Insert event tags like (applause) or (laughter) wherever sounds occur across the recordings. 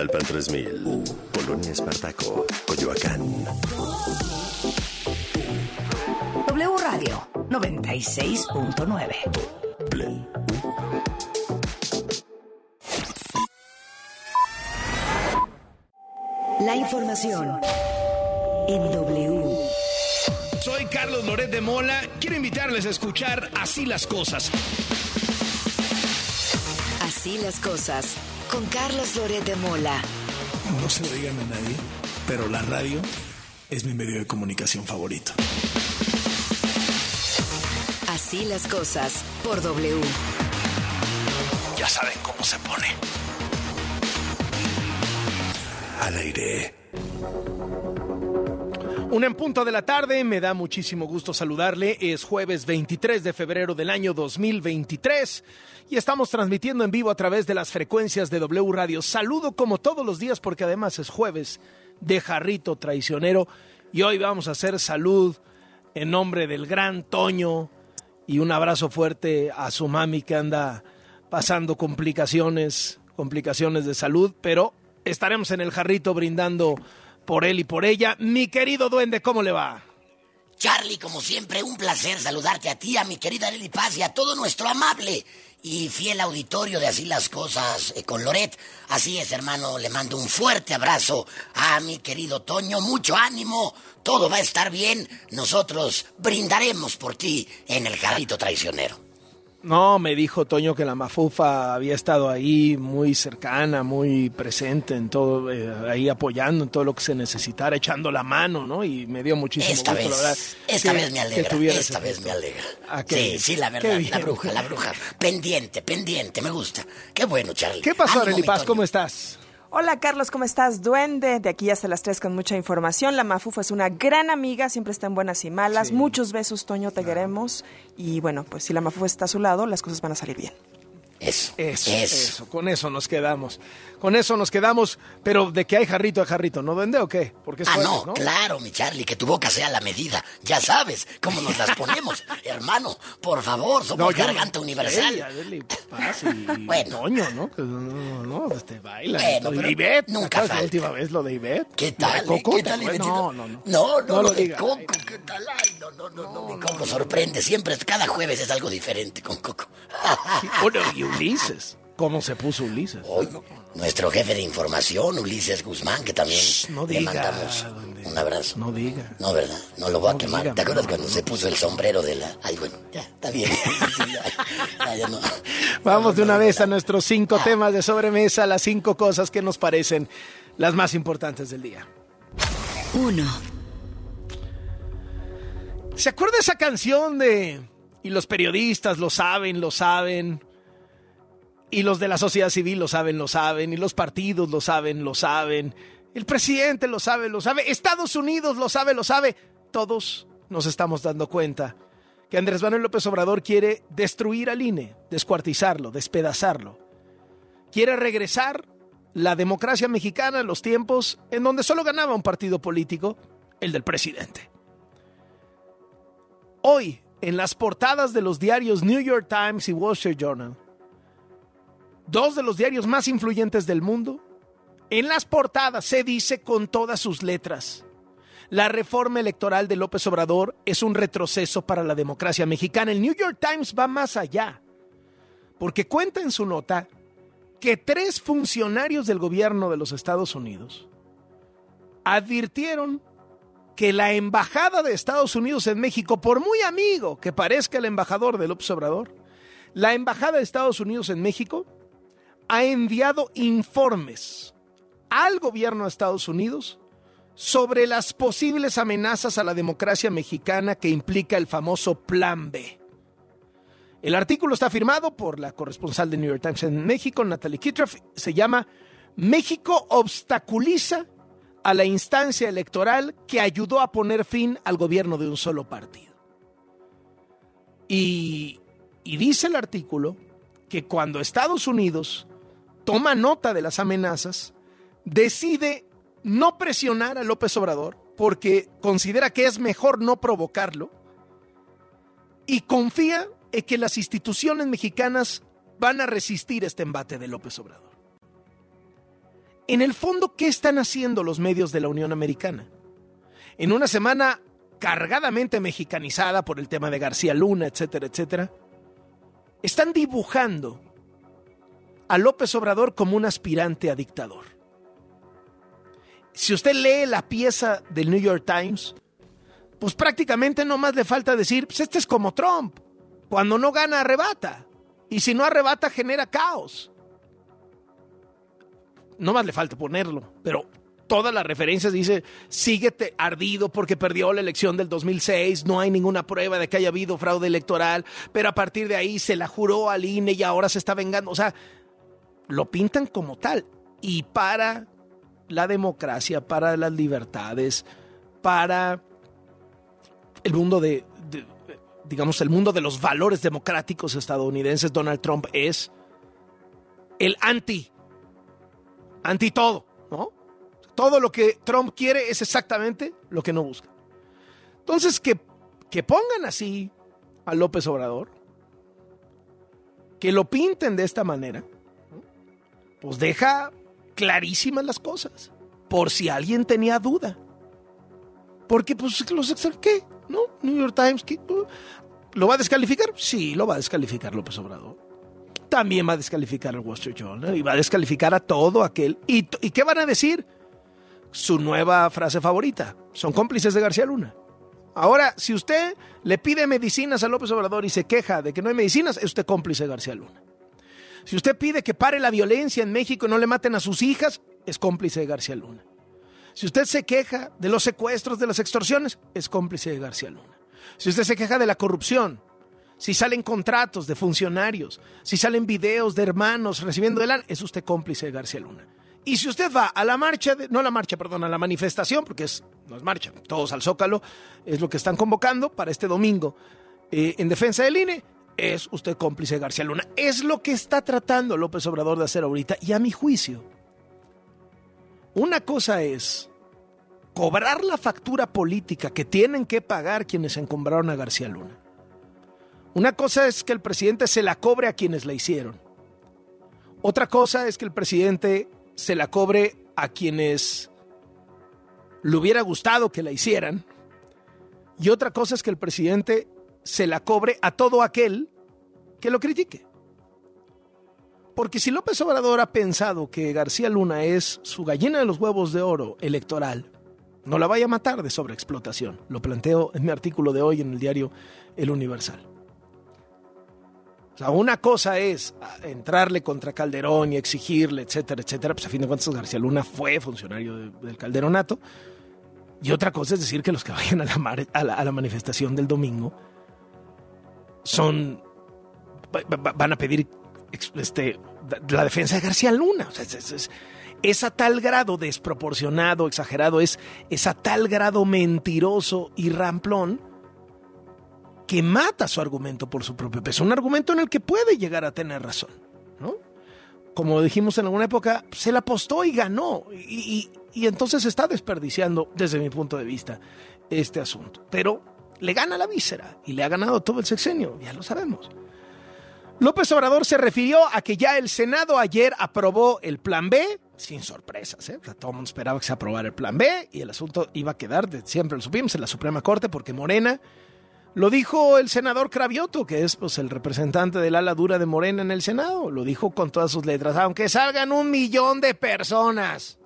Tlalpan 3000, Polonia Espartaco, Coyoacán. W Radio 96.9. La información en W. Soy Carlos Loret de Mola. Quiero invitarles a escuchar Así las cosas. Así las cosas con Carlos Loret de Mola. No se lo digan a nadie, pero la radio es mi medio de comunicación favorito. Así las cosas por W. Ya saben cómo se pone. Al aire. Un en punto de la tarde, me da muchísimo gusto saludarle. Es jueves 23 de febrero del año 2023 y estamos transmitiendo en vivo a través de las frecuencias de W Radio. Saludo como todos los días porque además es jueves de jarrito traicionero y hoy vamos a hacer salud en nombre del gran Toño y un abrazo fuerte a su mami que anda pasando complicaciones, complicaciones de salud, pero estaremos en el jarrito brindando por él y por ella. Mi querido duende, ¿cómo le va? Charlie, como siempre, un placer saludarte a ti, a mi querida Lili Paz y a todo nuestro amable y fiel auditorio de Así las Cosas eh, con Loret. Así es, hermano, le mando un fuerte abrazo a mi querido Toño. Mucho ánimo, todo va a estar bien. Nosotros brindaremos por ti en el jarrito traicionero. No, me dijo Toño que la Mafufa había estado ahí muy cercana, muy presente en todo, eh, ahí apoyando en todo lo que se necesitara, echando la mano, ¿no? Y me dio muchísimo Esta gusto, vez, la verdad. esta que- vez me alegra, esta vez me alegra. Ah, sí, bien, sí, la verdad, la bruja, la bruja. Pendiente, pendiente, me gusta. Qué bueno, Charlie. ¿Qué pasó, Paz? Toño. ¿Cómo estás? Hola Carlos, ¿cómo estás? Duende, de aquí hasta las 3 con mucha información. La Mafufa es una gran amiga, siempre está en buenas y malas. Sí. Muchos besos, Toño, te queremos. Y bueno, pues si la Mafufa está a su lado, las cosas van a salir bien. Eso, Eso, eso. eso, con eso nos quedamos. Con eso nos quedamos, pero de que hay jarrito a jarrito, ¿no duende o qué? Porque es Ah, jueves, no, ¿no? claro, mi Charlie, que tu boca sea la medida. Ya sabes cómo nos las ponemos. (laughs) Hermano, por favor, somos garganta universal. Paz y (laughs) Bueno. Toño, ¿no? Que no, no, este baila. Bueno, pero Ivette, ¿te nunca acuerdas la falta. última vez lo de Ivette? ¿Qué tal? Coco, ¿Qué ¿te tal? No, no, no. No, no, No lo de. Coco, ¿qué tal? Ay, no, no, no, no, mi Coco sorprende. Siempre, cada jueves es algo diferente con Coco. Bueno, Ulises. ¿Cómo se puso Ulises? Hoy, nuestro jefe de información, Ulises Guzmán, que también no le mandamos un abrazo. No diga. No, ¿verdad? No lo voy a quemar. diga, ¿Te acuerdas no, cuando no, se no. puso el sombrero de la...? Ay, bueno, ya, está bien. (laughs) ya, ya, ya no. Vamos de una no, vez no. a nuestros cinco temas de sobremesa, las cinco cosas que nos parecen las más importantes del día. 1. ¿Se acuerda esa canción de... Y los periodistas lo saben, lo saben. Y los de la sociedad civil lo saben, lo saben. Y los partidos lo saben, lo saben. El presidente lo sabe, lo sabe. Estados Unidos lo sabe, lo sabe. Todos nos estamos dando cuenta que Andrés Manuel López Obrador quiere destruir al INE, descuartizarlo, despedazarlo. Quiere regresar la democracia mexicana a los tiempos en donde solo ganaba un partido político, el del presidente. Hoy, en las portadas de los diarios New York Times y Wall Street Journal, dos de los diarios más influyentes del mundo, en las portadas se dice con todas sus letras, la reforma electoral de López Obrador es un retroceso para la democracia mexicana. El New York Times va más allá, porque cuenta en su nota que tres funcionarios del gobierno de los Estados Unidos advirtieron que la embajada de Estados Unidos en México, por muy amigo que parezca el embajador de López Obrador, la embajada de Estados Unidos en México ha enviado informes al gobierno de Estados Unidos sobre las posibles amenazas a la democracia mexicana que implica el famoso Plan B. El artículo está firmado por la corresponsal de New York Times en México, Natalie Kitroff. Se llama México obstaculiza a la instancia electoral que ayudó a poner fin al gobierno de un solo partido. Y, y dice el artículo que cuando Estados Unidos toma nota de las amenazas, decide no presionar a López Obrador porque considera que es mejor no provocarlo y confía en que las instituciones mexicanas van a resistir este embate de López Obrador. En el fondo, ¿qué están haciendo los medios de la Unión Americana? En una semana cargadamente mexicanizada por el tema de García Luna, etcétera, etcétera, están dibujando a López Obrador como un aspirante a dictador. Si usted lee la pieza del New York Times, pues prácticamente no más le falta decir, pues este es como Trump, cuando no gana arrebata, y si no arrebata genera caos. No más le falta ponerlo, pero todas las referencias dice, síguete ardido porque perdió la elección del 2006, no hay ninguna prueba de que haya habido fraude electoral, pero a partir de ahí se la juró al INE y ahora se está vengando. O sea, lo pintan como tal. Y para la democracia, para las libertades, para el mundo de, digamos, el mundo de los valores democráticos estadounidenses, Donald Trump es el anti, anti todo, ¿no? Todo lo que Trump quiere es exactamente lo que no busca. Entonces, que, que pongan así a López Obrador, que lo pinten de esta manera, pues deja clarísimas las cosas, por si alguien tenía duda. Porque, pues, los ¿qué? ¿No? New York Times, ¿qué? ¿Lo va a descalificar? Sí, lo va a descalificar López Obrador. También va a descalificar el Wall Street Journal y va a descalificar a todo aquel. ¿Y, ¿Y qué van a decir? Su nueva frase favorita. Son cómplices de García Luna. Ahora, si usted le pide medicinas a López Obrador y se queja de que no hay medicinas, es usted cómplice de García Luna. Si usted pide que pare la violencia en México y no le maten a sus hijas, es cómplice de García Luna. Si usted se queja de los secuestros, de las extorsiones, es cómplice de García Luna. Si usted se queja de la corrupción, si salen contratos de funcionarios, si salen videos de hermanos recibiendo el es usted cómplice de García Luna. Y si usted va a la marcha, de, no la marcha, perdón, a la manifestación, porque es, no es marcha, todos al Zócalo, es lo que están convocando para este domingo eh, en defensa del INE, es usted cómplice de García Luna. Es lo que está tratando López Obrador de hacer ahorita. Y a mi juicio, una cosa es cobrar la factura política que tienen que pagar quienes encumbraron a García Luna. Una cosa es que el presidente se la cobre a quienes la hicieron. Otra cosa es que el presidente se la cobre a quienes le hubiera gustado que la hicieran. Y otra cosa es que el presidente se la cobre a todo aquel que lo critique. Porque si López Obrador ha pensado que García Luna es su gallina de los huevos de oro electoral, no la vaya a matar de sobreexplotación. Lo planteo en mi artículo de hoy en el diario El Universal. O sea, una cosa es entrarle contra Calderón y exigirle, etcétera, etcétera. Pues a fin de cuentas García Luna fue funcionario del Calderonato. Y otra cosa es decir que los que vayan a la, manifestación del domingo son van a pedir este, la defensa de García Luna. Es, a tal grado desproporcionado, exagerado, es, es a tal grado mentiroso y ramplón que mata su argumento por su propio peso. Un argumento en el que puede llegar a tener razón. ¿no? Como dijimos en alguna época, se la apostó y ganó. Y, y, y entonces está desperdiciando, desde mi punto de vista, este asunto. Pero le gana la víscera y le ha ganado todo el sexenio, ya lo sabemos. López Obrador se refirió a que ya el Senado ayer aprobó el plan B, sin sorpresas, ¿eh? todo el mundo esperaba que se aprobara el plan B y el asunto iba a quedar, de, siempre lo supimos, en la Suprema Corte, porque Morena, lo dijo el senador Cravioto, que es pues, el representante del ala dura de Morena en el Senado, lo dijo con todas sus letras, aunque salgan un millón de personas.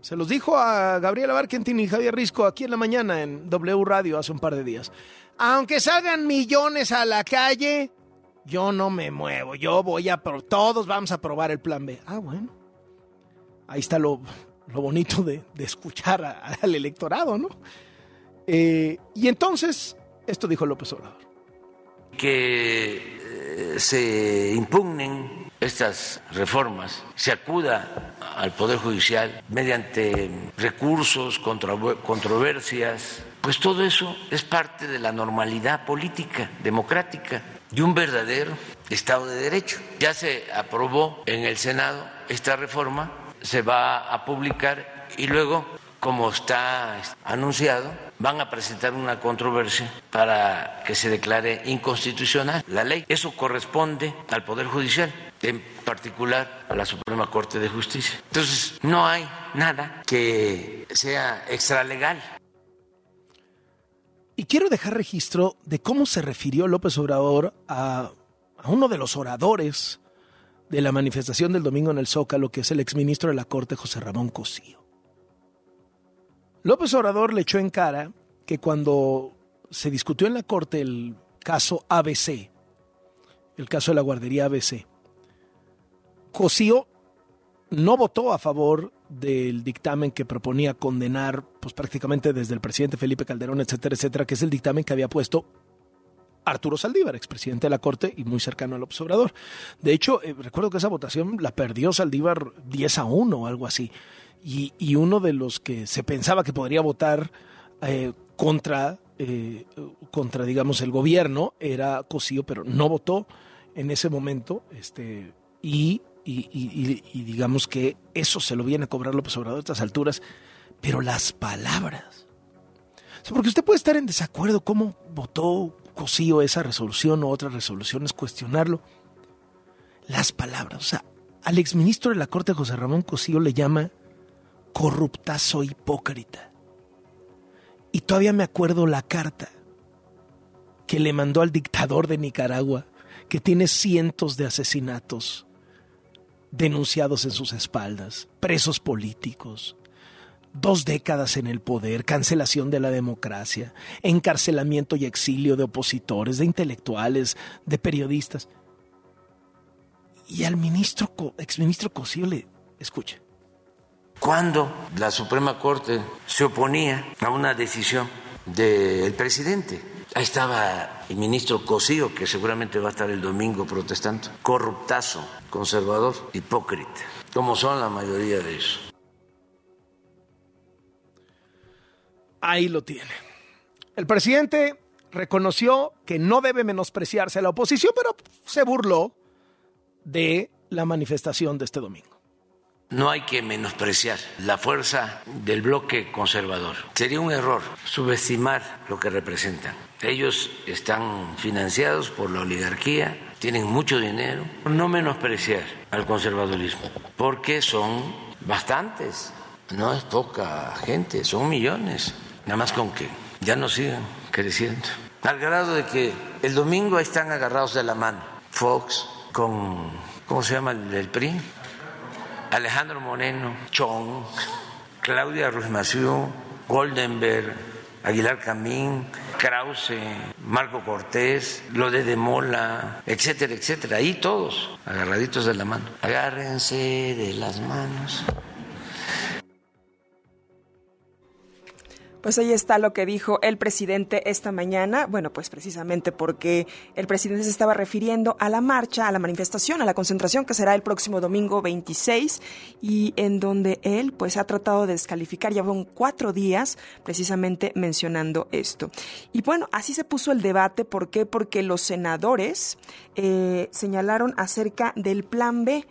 Se los dijo a Gabriela Barkentin y Javier Risco aquí en la mañana en W Radio hace un par de días. Aunque salgan millones a la calle, yo no me muevo, yo voy a... Todos vamos a probar el plan B. Ah, bueno. Ahí está lo, lo bonito de, de escuchar al electorado, ¿no? Eh, y entonces, esto dijo López Obrador. Que eh, se impugnen estas reformas, se acuda al Poder Judicial mediante recursos, controversias, pues todo eso es parte de la normalidad política, democrática, de un verdadero Estado de Derecho. Ya se aprobó en el Senado esta reforma, se va a publicar y luego, como está anunciado, van a presentar una controversia para que se declare inconstitucional la ley. Eso corresponde al Poder Judicial en particular a la Suprema Corte de Justicia. Entonces, no hay nada que sea extralegal. Y quiero dejar registro de cómo se refirió López Obrador a, uno de los oradores de la manifestación del domingo en el Zócalo, que es el exministro de la Corte, José Ramón Cosío. López Obrador le echó en cara que cuando se discutió en la Corte el caso ABC, el caso de la guardería ABC, Cosío no votó a favor del dictamen que proponía condenar, pues prácticamente desde el presidente Felipe Calderón, etcétera, etcétera, que es el dictamen que había puesto Arturo Saldívar, expresidente de la Corte y muy cercano al observador. De hecho, eh, recuerdo que esa votación la perdió Saldívar 10 a 1 o algo así. Y, y uno de los que se pensaba que podría votar eh, contra, eh, contra, digamos, el gobierno era Cosío, pero no votó en ese momento. Este, y, y, y, y digamos que eso se lo viene a cobrar López Obrador a estas alturas. Pero las palabras. O sea, porque usted puede estar en desacuerdo cómo votó Cosío esa resolución o otra resolución, es cuestionarlo. Las palabras, o sea, al exministro de la Corte, José Ramón Cosío, le llama corruptazo hipócrita. Y todavía me acuerdo la carta que le mandó al dictador de Nicaragua, que tiene cientos de asesinatos denunciados en sus espaldas, presos políticos, dos décadas en el poder, cancelación de la democracia, encarcelamiento y exilio de opositores, de intelectuales, de periodistas. Y al ministro, exministro Cosío le escucha. Cuando la Suprema Corte se oponía a una decisión del presidente, ahí estaba el ministro Cosío, que seguramente va a estar el domingo protestando, corruptazo, conservador, hipócrita, como son la mayoría de ellos. Ahí lo tiene. El presidente reconoció que no debe menospreciarse a la oposición, pero se burló de la manifestación de este domingo. No hay que menospreciar la fuerza del bloque conservador. Sería un error subestimar lo que representan. Ellos están financiados por la oligarquía, tienen mucho dinero. No menospreciar al conservadurismo, porque son bastantes. No es poca gente, son millones. Nada más con que ya no sigan creciendo. Al grado de que el domingo están agarrados de la mano. Fox con, ¿cómo se llama el, el PRI? Alejandro Moreno, Chong, Claudia Ruiz Massieu, Goldenberg, Aguilar Camín, Krause, Marco Cortés, lo de Mola, etcétera, etcétera. Ahí todos agarraditos de la mano. Agárrense de las manos. Pues ahí está lo que dijo el presidente esta mañana. Bueno, pues precisamente porque el presidente se estaba refiriendo a la marcha, a la manifestación, a la concentración que será el próximo domingo 26 y en donde él pues ha tratado de descalificar, ya van cuatro días precisamente mencionando esto. Y bueno, así se puso el debate. ¿Por qué? Porque los senadores eh, señalaron acerca del plan B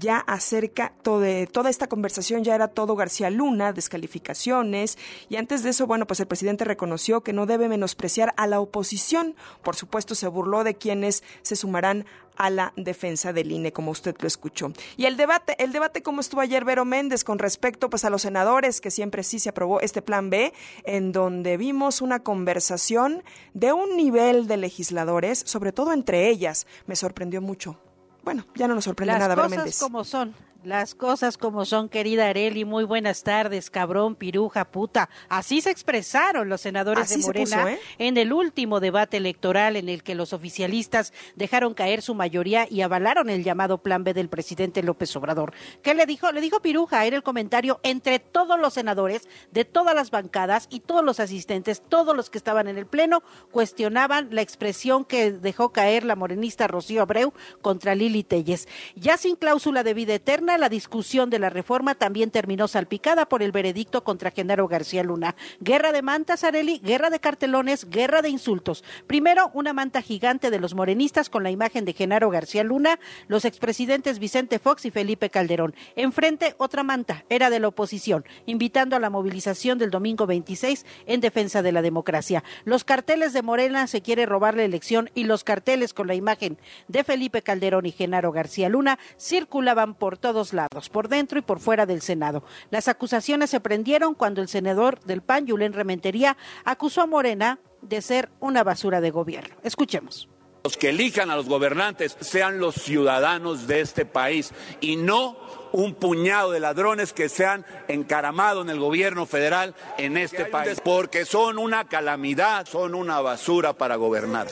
ya acerca de toda esta conversación ya era todo García Luna, descalificaciones, y antes de eso, bueno, pues el presidente reconoció que no debe menospreciar a la oposición. Por supuesto, se burló de quienes se sumarán a la defensa del INE, como usted lo escuchó. Y el debate, el debate como estuvo ayer Vero Méndez con respecto pues a los senadores, que siempre sí se aprobó este plan B, en donde vimos una conversación de un nivel de legisladores, sobre todo entre ellas, me sorprendió mucho bueno, ya no nos sorprende Las nada, cosas Méndez. como son. Las cosas como son, querida Areli, muy buenas tardes, cabrón, piruja, puta. Así se expresaron los senadores Así de Morena puso, ¿eh? en el último debate electoral en el que los oficialistas dejaron caer su mayoría y avalaron el llamado plan B del presidente López Obrador. ¿Qué le dijo? Le dijo piruja, era el comentario entre todos los senadores de todas las bancadas y todos los asistentes, todos los que estaban en el pleno, cuestionaban la expresión que dejó caer la morenista Rocío Abreu contra Lili Telles. Ya sin cláusula de vida eterna, La discusión de la reforma también terminó salpicada por el veredicto contra Genaro García Luna. Guerra de mantas, Areli, guerra de cartelones, guerra de insultos. Primero, una manta gigante de los morenistas con la imagen de Genaro García Luna, los expresidentes Vicente Fox y Felipe Calderón. Enfrente, otra manta, era de la oposición, invitando a la movilización del domingo 26 en defensa de la democracia. Los carteles de Morena se quiere robar la elección y los carteles con la imagen de Felipe Calderón y Genaro García Luna circulaban por todos lados, por dentro y por fuera del Senado. Las acusaciones se prendieron cuando el senador del PAN, Yulén Rementería, acusó a Morena de ser una basura de gobierno. Escuchemos. Los que elijan a los gobernantes sean los ciudadanos de este país y no un puñado de ladrones que se han encaramado en el gobierno federal en este país, porque son una calamidad, son una basura para gobernar.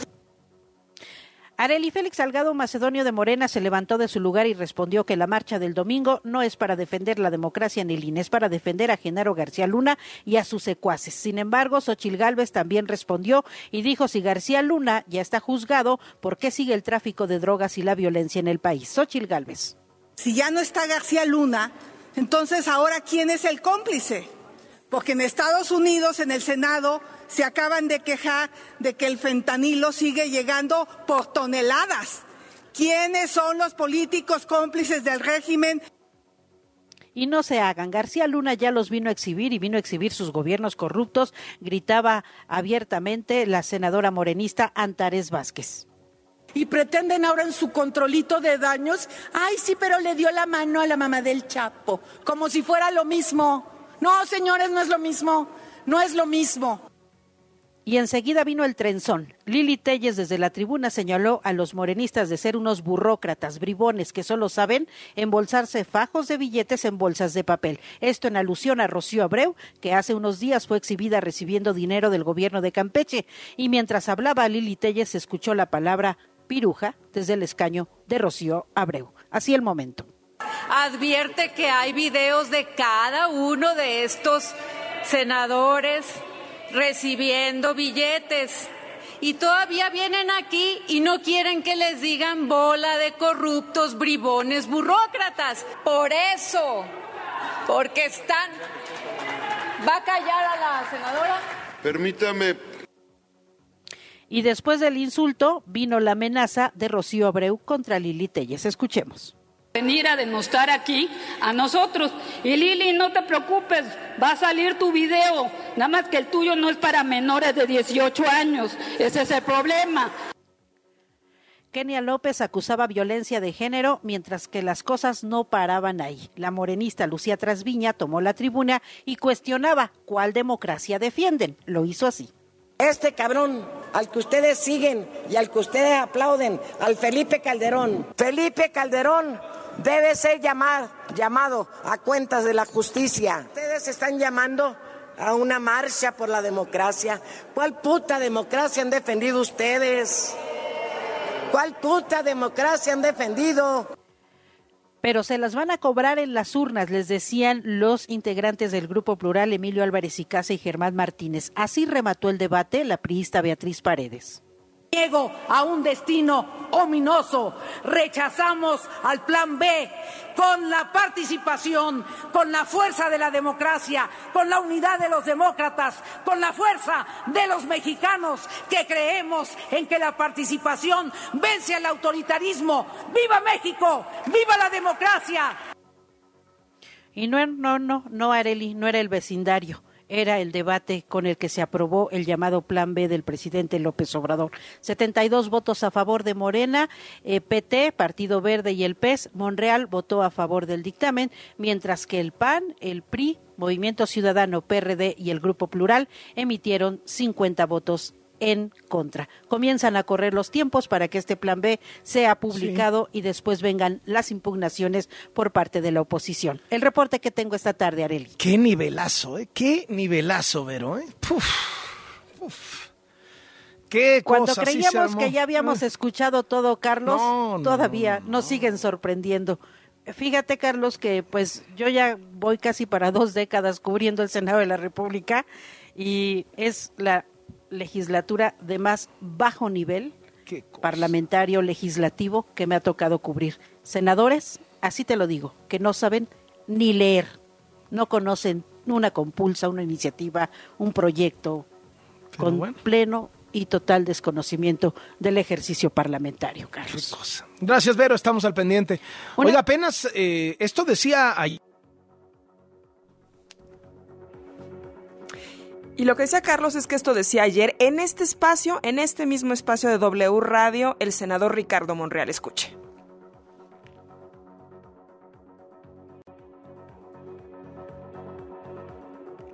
Areli Félix Salgado Macedonio de Morena se levantó de su lugar y respondió que la marcha del domingo no es para defender la democracia ni el INE, es para defender a Genaro García Luna y a sus secuaces. Sin embargo, Xochil Gálvez también respondió y dijo si García Luna ya está juzgado, ¿por qué sigue el tráfico de drogas y la violencia en el país? Xochil Gálvez. Si ya no está García Luna, entonces ahora ¿quién es el cómplice? Porque en Estados Unidos, en el Senado, se acaban de quejar de que el fentanilo sigue llegando por toneladas. ¿Quiénes son los políticos cómplices del régimen? y no se hagan. García Luna ya los vino a exhibir y vino a exhibir sus gobiernos corruptos, gritaba abiertamente la senadora morenista Antares Vázquez. Y pretenden ahora en su controlito de daños, ay sí, pero le dio la mano a la mamá del Chapo, como si fuera lo mismo. No, señores, no es lo mismo, no es lo mismo. Y enseguida vino el trenzón. Lili Telles desde la tribuna señaló a los morenistas de ser unos burócratas, bribones que solo saben embolsarse fajos de billetes en bolsas de papel. Esto en alusión a Rocío Abreu, que hace unos días fue exhibida recibiendo dinero del gobierno de Campeche. Y mientras hablaba Lili Telles escuchó la palabra piruja desde el escaño de Rocío Abreu. Así el momento. Advierte que hay videos de cada uno de estos senadores recibiendo billetes. Y todavía vienen aquí y no quieren que les digan bola de corruptos, bribones, burócratas. Por eso, porque están... ¿Va a callar a la senadora? Permítame. Y después del insulto vino la amenaza de Rocío Abreu contra Lili Telles. Escuchemos venir a denostar aquí a nosotros. Y Lili, no te preocupes, va a salir tu video, nada más que el tuyo no es para menores de 18 años, ese es el problema. Kenia López acusaba violencia de género, mientras que las cosas no paraban ahí. La morenista Lucía Trasviña tomó la tribuna y cuestionaba cuál democracia defienden. Lo hizo así. Este cabrón al que ustedes siguen y al que ustedes aplauden, al Felipe Calderón. Felipe Calderón debe ser llamado, llamado a cuentas de la justicia. Ustedes están llamando a una marcha por la democracia. ¿Cuál puta democracia han defendido ustedes? ¿Cuál puta democracia han defendido? Pero se las van a cobrar en las urnas, les decían los integrantes del Grupo Plural Emilio Álvarez y Casa y Germán Martínez. Así remató el debate la priista Beatriz Paredes a un destino ominoso. Rechazamos al plan B con la participación, con la fuerza de la democracia, con la unidad de los demócratas, con la fuerza de los mexicanos que creemos en que la participación vence al autoritarismo. ¡Viva México! ¡Viva la democracia! Y no, no, no, no, Areli, no era el vecindario era el debate con el que se aprobó el llamado Plan B del presidente López Obrador. 72 votos a favor de Morena, eh, PT, Partido Verde y el PES. Monreal votó a favor del dictamen, mientras que el PAN, el PRI, Movimiento Ciudadano, PRD y el Grupo Plural emitieron 50 votos en contra. Comienzan a correr los tiempos para que este plan B sea publicado y después vengan las impugnaciones por parte de la oposición. El reporte que tengo esta tarde, Areli. Qué nivelazo, ¿eh? Qué nivelazo, Vero, ¿eh? Qué Cuando creíamos que ya habíamos escuchado todo, Carlos, todavía nos siguen sorprendiendo. Fíjate, Carlos, que pues yo ya voy casi para dos décadas cubriendo el Senado de la República y es la legislatura de más bajo nivel parlamentario legislativo que me ha tocado cubrir. Senadores así te lo digo, que no saben ni leer, no conocen una compulsa, una iniciativa, un proyecto, con pleno y total desconocimiento del ejercicio parlamentario, Carlos. Gracias, Vero, estamos al pendiente. Oiga, apenas eh, esto decía ayer. Y lo que decía Carlos es que esto decía ayer en este espacio, en este mismo espacio de W Radio, el senador Ricardo Monreal. Escuche.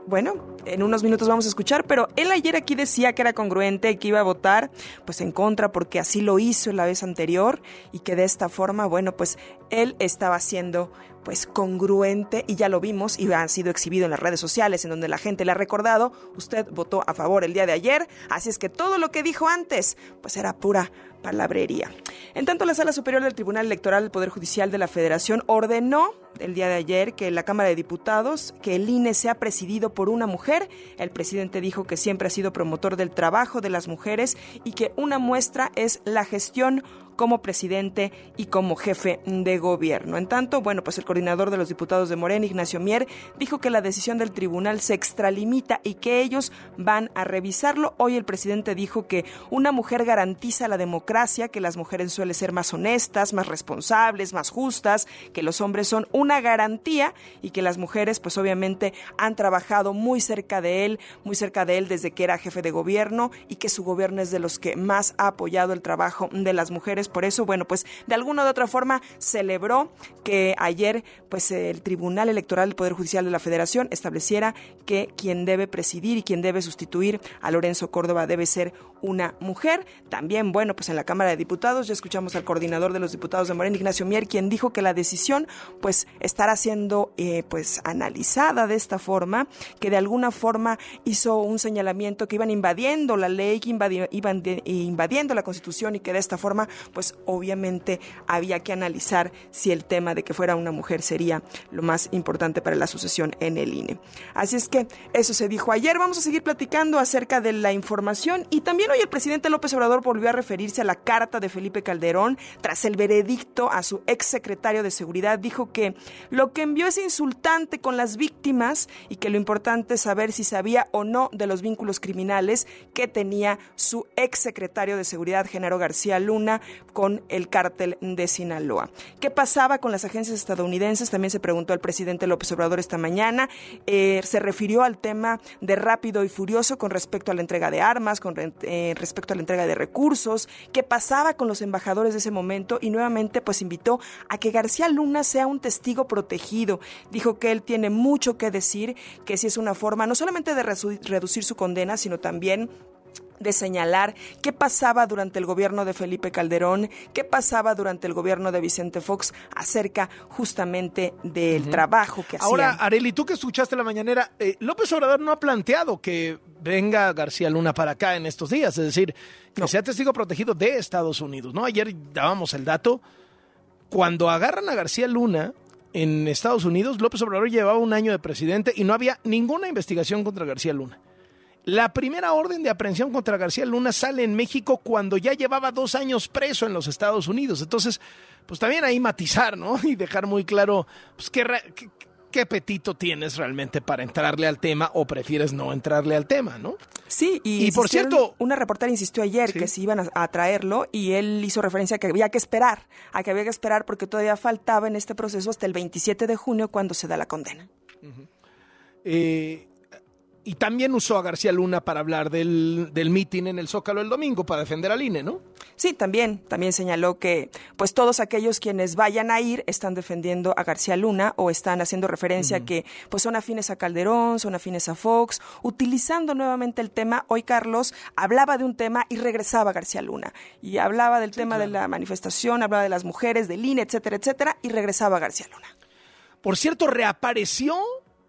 Bueno, en unos minutos vamos a escuchar, pero él ayer aquí decía que era congruente, que iba a votar pues en contra porque así lo hizo la vez anterior y que de esta forma, bueno, pues él estaba siendo pues congruente y ya lo vimos y ha sido exhibido en las redes sociales en donde la gente le ha recordado, usted votó a favor el día de ayer, así es que todo lo que dijo antes pues era pura palabrería. En tanto, la Sala Superior del Tribunal Electoral del Poder Judicial de la Federación ordenó el día de ayer que la Cámara de Diputados, que el INE sea presidido por una mujer. El presidente dijo que siempre ha sido promotor del trabajo de las mujeres y que una muestra es la gestión como presidente y como jefe de gobierno. En tanto, bueno, pues el coordinador de los diputados de Morena, Ignacio Mier, dijo que la decisión del tribunal se extralimita y que ellos van a revisarlo. Hoy el presidente dijo que una mujer garantiza la democracia, que las mujeres suelen ser más honestas, más responsables, más justas, que los hombres son una garantía y que las mujeres pues obviamente han trabajado muy cerca de él, muy cerca de él desde que era jefe de gobierno y que su gobierno es de los que más ha apoyado el trabajo de las mujeres por eso, bueno, pues de alguna u otra forma celebró que ayer pues el Tribunal Electoral del Poder Judicial de la Federación estableciera que quien debe presidir y quien debe sustituir a Lorenzo Córdoba debe ser una mujer. También, bueno, pues en la Cámara de Diputados ya escuchamos al coordinador de los diputados de Morena, Ignacio Mier, quien dijo que la decisión pues estará siendo eh, pues analizada de esta forma, que de alguna forma hizo un señalamiento que iban invadiendo la ley, que iban invadiendo la Constitución y que de esta forma pues obviamente había que analizar si el tema de que fuera una mujer sería lo más importante para la sucesión en el INE. Así es que eso se dijo ayer. Vamos a seguir platicando acerca de la información y también hoy el presidente López Obrador volvió a referirse a la carta de Felipe Calderón tras el veredicto a su ex secretario de Seguridad. Dijo que lo que envió es insultante con las víctimas y que lo importante es saber si sabía o no de los vínculos criminales que tenía su ex secretario de Seguridad, Genaro García Luna, con el cártel de Sinaloa. ¿Qué pasaba con las agencias estadounidenses? También se preguntó al presidente López Obrador esta mañana. Eh, se refirió al tema de rápido y furioso con respecto a la entrega de armas, con eh, respecto a la entrega de recursos. ¿Qué pasaba con los embajadores de ese momento? Y nuevamente pues invitó a que García Luna sea un testigo protegido. Dijo que él tiene mucho que decir, que si es una forma no solamente de reducir su condena, sino también de señalar qué pasaba durante el gobierno de Felipe Calderón, qué pasaba durante el gobierno de Vicente Fox acerca justamente del trabajo que hacía. Ahora, Areli, tú que escuchaste la mañanera, eh, López Obrador no ha planteado que venga García Luna para acá en estos días, es decir, que sea testigo protegido de Estados Unidos, ¿no? Ayer dábamos el dato, cuando agarran a García Luna en Estados Unidos, López Obrador llevaba un año de presidente y no había ninguna investigación contra García Luna. La primera orden de aprehensión contra García Luna sale en México cuando ya llevaba dos años preso en los Estados Unidos. Entonces, pues también ahí matizar, ¿no? (laughs) Y dejar muy claro, pues qué, qué, apetito tienes realmente para entrarle al tema o prefieres no entrarle al tema, ¿no? Sí, y, por cierto, una reportera insistió ayer que se iban a, traerlo y él hizo referencia a que había que esperar, a que había que esperar porque todavía faltaba en este proceso hasta el 27 de junio cuando se da la condena. eh, y también usó a García Luna para hablar del, del mitin en el Zócalo el domingo para defender al INE, ¿no? Sí, también, también señaló que pues todos aquellos quienes vayan a ir están defendiendo a García Luna o están haciendo referencia a que pues son afines a Calderón, son afines a Fox, utilizando nuevamente el tema. Hoy Carlos hablaba de un tema y regresaba a García Luna y hablaba del tema de la manifestación, hablaba de las mujeres, del INE, etcétera, etcétera, y regresaba a García Luna. Por cierto, reapareció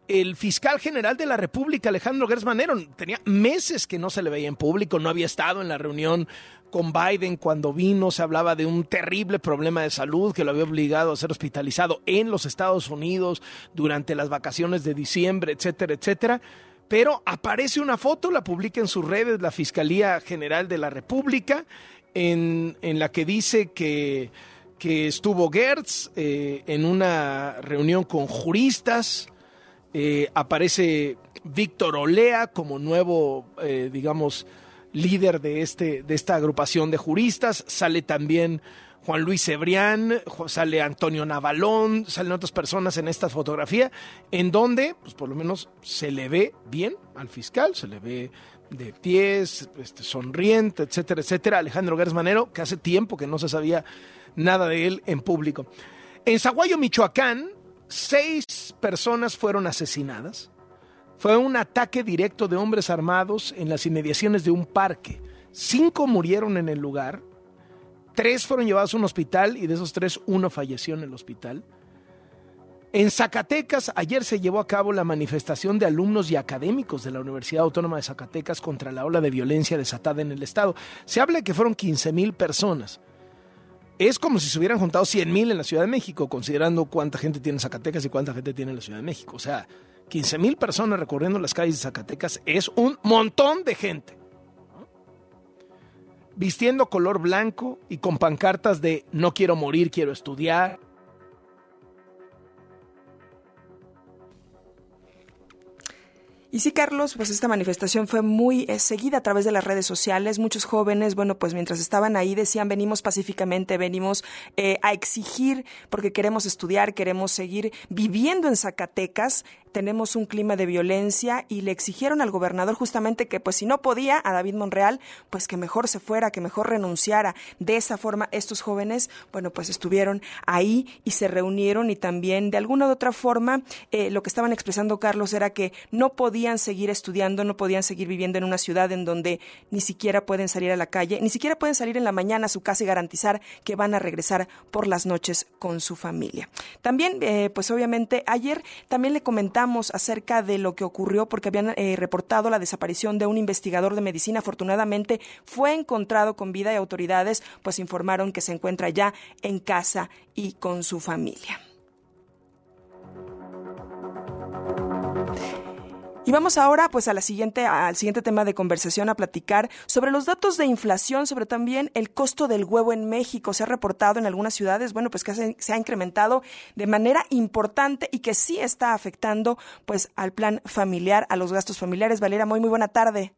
el fiscal general de la República, Alejandro Gersmanero, tenía meses que no se le veía en público, no había estado en la reunión con Biden cuando vino, se hablaba de un terrible problema de salud que lo había obligado a ser hospitalizado en los Estados Unidos durante las vacaciones de diciembre, etcétera, etcétera. Pero aparece una foto, la publica en sus redes la Fiscalía General de la República, en, en la que dice que que estuvo Gertz eh, en una reunión con juristas. Eh, aparece Víctor Olea como nuevo, eh, digamos, líder de, este, de esta agrupación de juristas. Sale también Juan Luis Ebrián, sale Antonio Navalón, salen otras personas en esta fotografía, en donde, pues por lo menos se le ve bien al fiscal, se le ve de pies, este, sonriente, etcétera, etcétera. Alejandro Gersmanero, que hace tiempo que no se sabía nada de él en público. En Zaguayo, Michoacán, seis personas fueron asesinadas. Fue un ataque directo de hombres armados en las inmediaciones de un parque. Cinco murieron en el lugar, tres fueron llevados a un hospital y de esos tres uno falleció en el hospital. En Zacatecas, ayer se llevó a cabo la manifestación de alumnos y académicos de la Universidad Autónoma de Zacatecas contra la ola de violencia desatada en el Estado. Se habla de que fueron 15 mil personas. Es como si se hubieran juntado 100 mil en la Ciudad de México, considerando cuánta gente tiene Zacatecas y cuánta gente tiene en la Ciudad de México. O sea, 15 mil personas recorriendo las calles de Zacatecas es un montón de gente. Vistiendo color blanco y con pancartas de no quiero morir, quiero estudiar. Y sí, Carlos, pues esta manifestación fue muy eh, seguida a través de las redes sociales. Muchos jóvenes, bueno, pues mientras estaban ahí decían, venimos pacíficamente, venimos eh, a exigir porque queremos estudiar, queremos seguir viviendo en Zacatecas tenemos un clima de violencia y le exigieron al gobernador justamente que pues si no podía a David Monreal, pues que mejor se fuera, que mejor renunciara. De esa forma estos jóvenes, bueno, pues estuvieron ahí y se reunieron y también de alguna u otra forma eh, lo que estaban expresando Carlos era que no podían seguir estudiando, no podían seguir viviendo en una ciudad en donde ni siquiera pueden salir a la calle, ni siquiera pueden salir en la mañana a su casa y garantizar que van a regresar por las noches con su familia. También, eh, pues obviamente ayer también le comentamos acerca de lo que ocurrió porque habían eh, reportado la desaparición de un investigador de medicina. Afortunadamente fue encontrado con vida y autoridades pues informaron que se encuentra ya en casa y con su familia. Y vamos ahora pues a siguiente, al siguiente tema de conversación a platicar sobre los datos de inflación, sobre también el costo del huevo en México. Se ha reportado en algunas ciudades, bueno, pues que se, ha incrementado de manera importante y que sí está afectando pues al plan familiar, a los gastos familiares. Valera, muy muy buena tarde.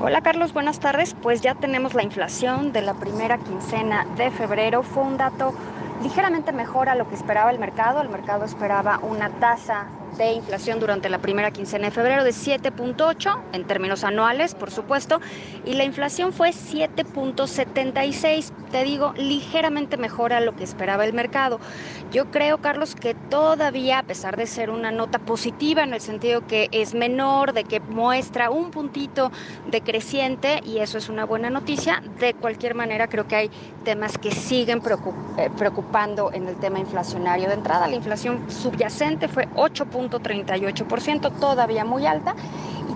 Hola Carlos, buenas tardes. Pues ya tenemos la inflación de la primera quincena de febrero. Fue un dato ligeramente mejor a lo que esperaba el mercado. El mercado esperaba una tasa de inflación durante la primera quincena de febrero de 7.8 en términos anuales, por supuesto, y la inflación fue 7.76, te digo, ligeramente mejor a lo que esperaba el mercado. Yo creo, Carlos, que todavía, a pesar de ser una nota positiva en el sentido que es menor, de que muestra un puntito de creciente, y eso es una buena noticia, de cualquier manera creo que hay temas que siguen eh, preocupando en el tema inflacionario. De entrada, la inflación subyacente fue 8. 38%, todavía muy alta.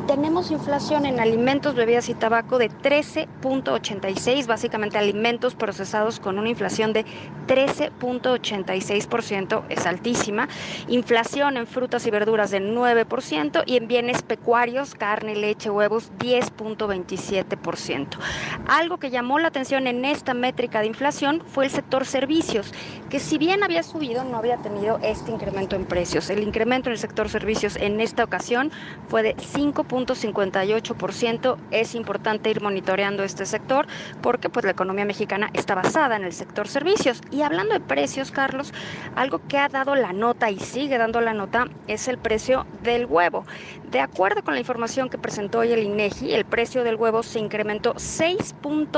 Tenemos inflación en alimentos, bebidas y tabaco de 13.86, básicamente alimentos procesados con una inflación de 13.86%, es altísima. Inflación en frutas y verduras de 9% y en bienes pecuarios, carne, leche, huevos, 10.27%. Algo que llamó la atención en esta métrica de inflación fue el sector servicios, que si bien había subido, no había tenido este incremento en precios. El incremento en el sector servicios en esta ocasión fue de 5.58%. Es importante ir monitoreando este sector porque pues la economía mexicana está basada en el sector servicios. Y hablando de precios, Carlos, algo que ha dado la nota y sigue dando la nota es el precio del huevo. De acuerdo con la información que presentó hoy el INEGI, el precio del huevo se incrementó 6.2%,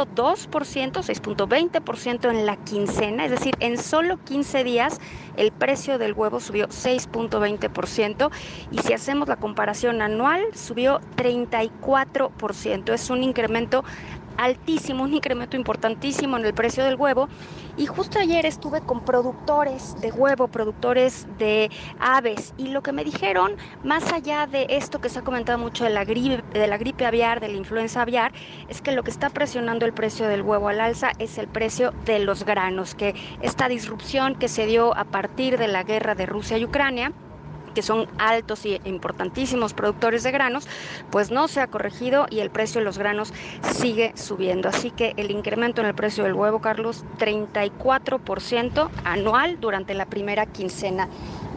6.20% en la quincena, es decir, en solo 15 días el precio del huevo subió 6.20% y si hacemos la comparación anual subió 34%. Es un incremento altísimo, un incremento importantísimo en el precio del huevo. Y justo ayer estuve con productores de huevo, productores de aves, y lo que me dijeron, más allá de esto que se ha comentado mucho de la gripe, de la gripe aviar, de la influenza aviar, es que lo que está presionando el precio del huevo al alza es el precio de los granos, que esta disrupción que se dio a partir de la guerra de Rusia y Ucrania que son altos y importantísimos productores de granos, pues no se ha corregido y el precio de los granos sigue subiendo. Así que el incremento en el precio del huevo, Carlos, 34% anual durante la primera quincena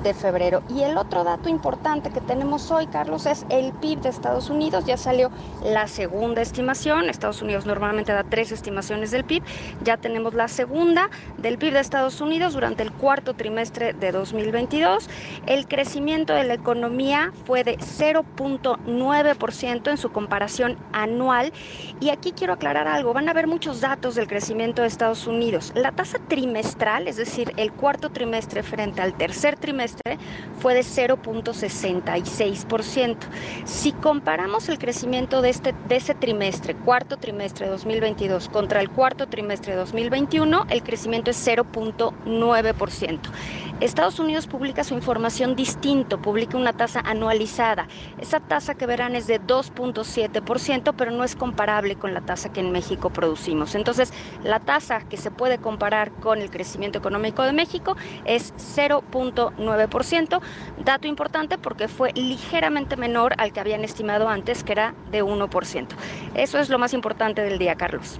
de febrero. Y el otro dato importante que tenemos hoy, Carlos, es el PIB de Estados Unidos. Ya salió la segunda estimación. Estados Unidos normalmente da tres estimaciones del PIB. Ya tenemos la segunda del PIB de Estados Unidos durante el cuarto trimestre de 2022. El crecimiento de la economía fue de 0.9% en su comparación anual. Y aquí quiero aclarar algo. Van a haber muchos datos del crecimiento de Estados Unidos. La tasa trimestral, es decir, el cuarto trimestre frente al tercer trimestre, fue de 0.66%. Si comparamos el crecimiento de, este, de ese trimestre, cuarto trimestre de 2022, contra el cuarto trimestre de 2021, el crecimiento es 0.9%. Estados Unidos publica su información distinto, publica una tasa anualizada. Esa tasa que verán es de 2.7%, pero no es comparable con la tasa que en México producimos. Entonces, la tasa que se puede comparar con el crecimiento económico de México es 0.9%, dato importante porque fue ligeramente menor al que habían estimado antes, que era de 1%. Eso es lo más importante del día, Carlos.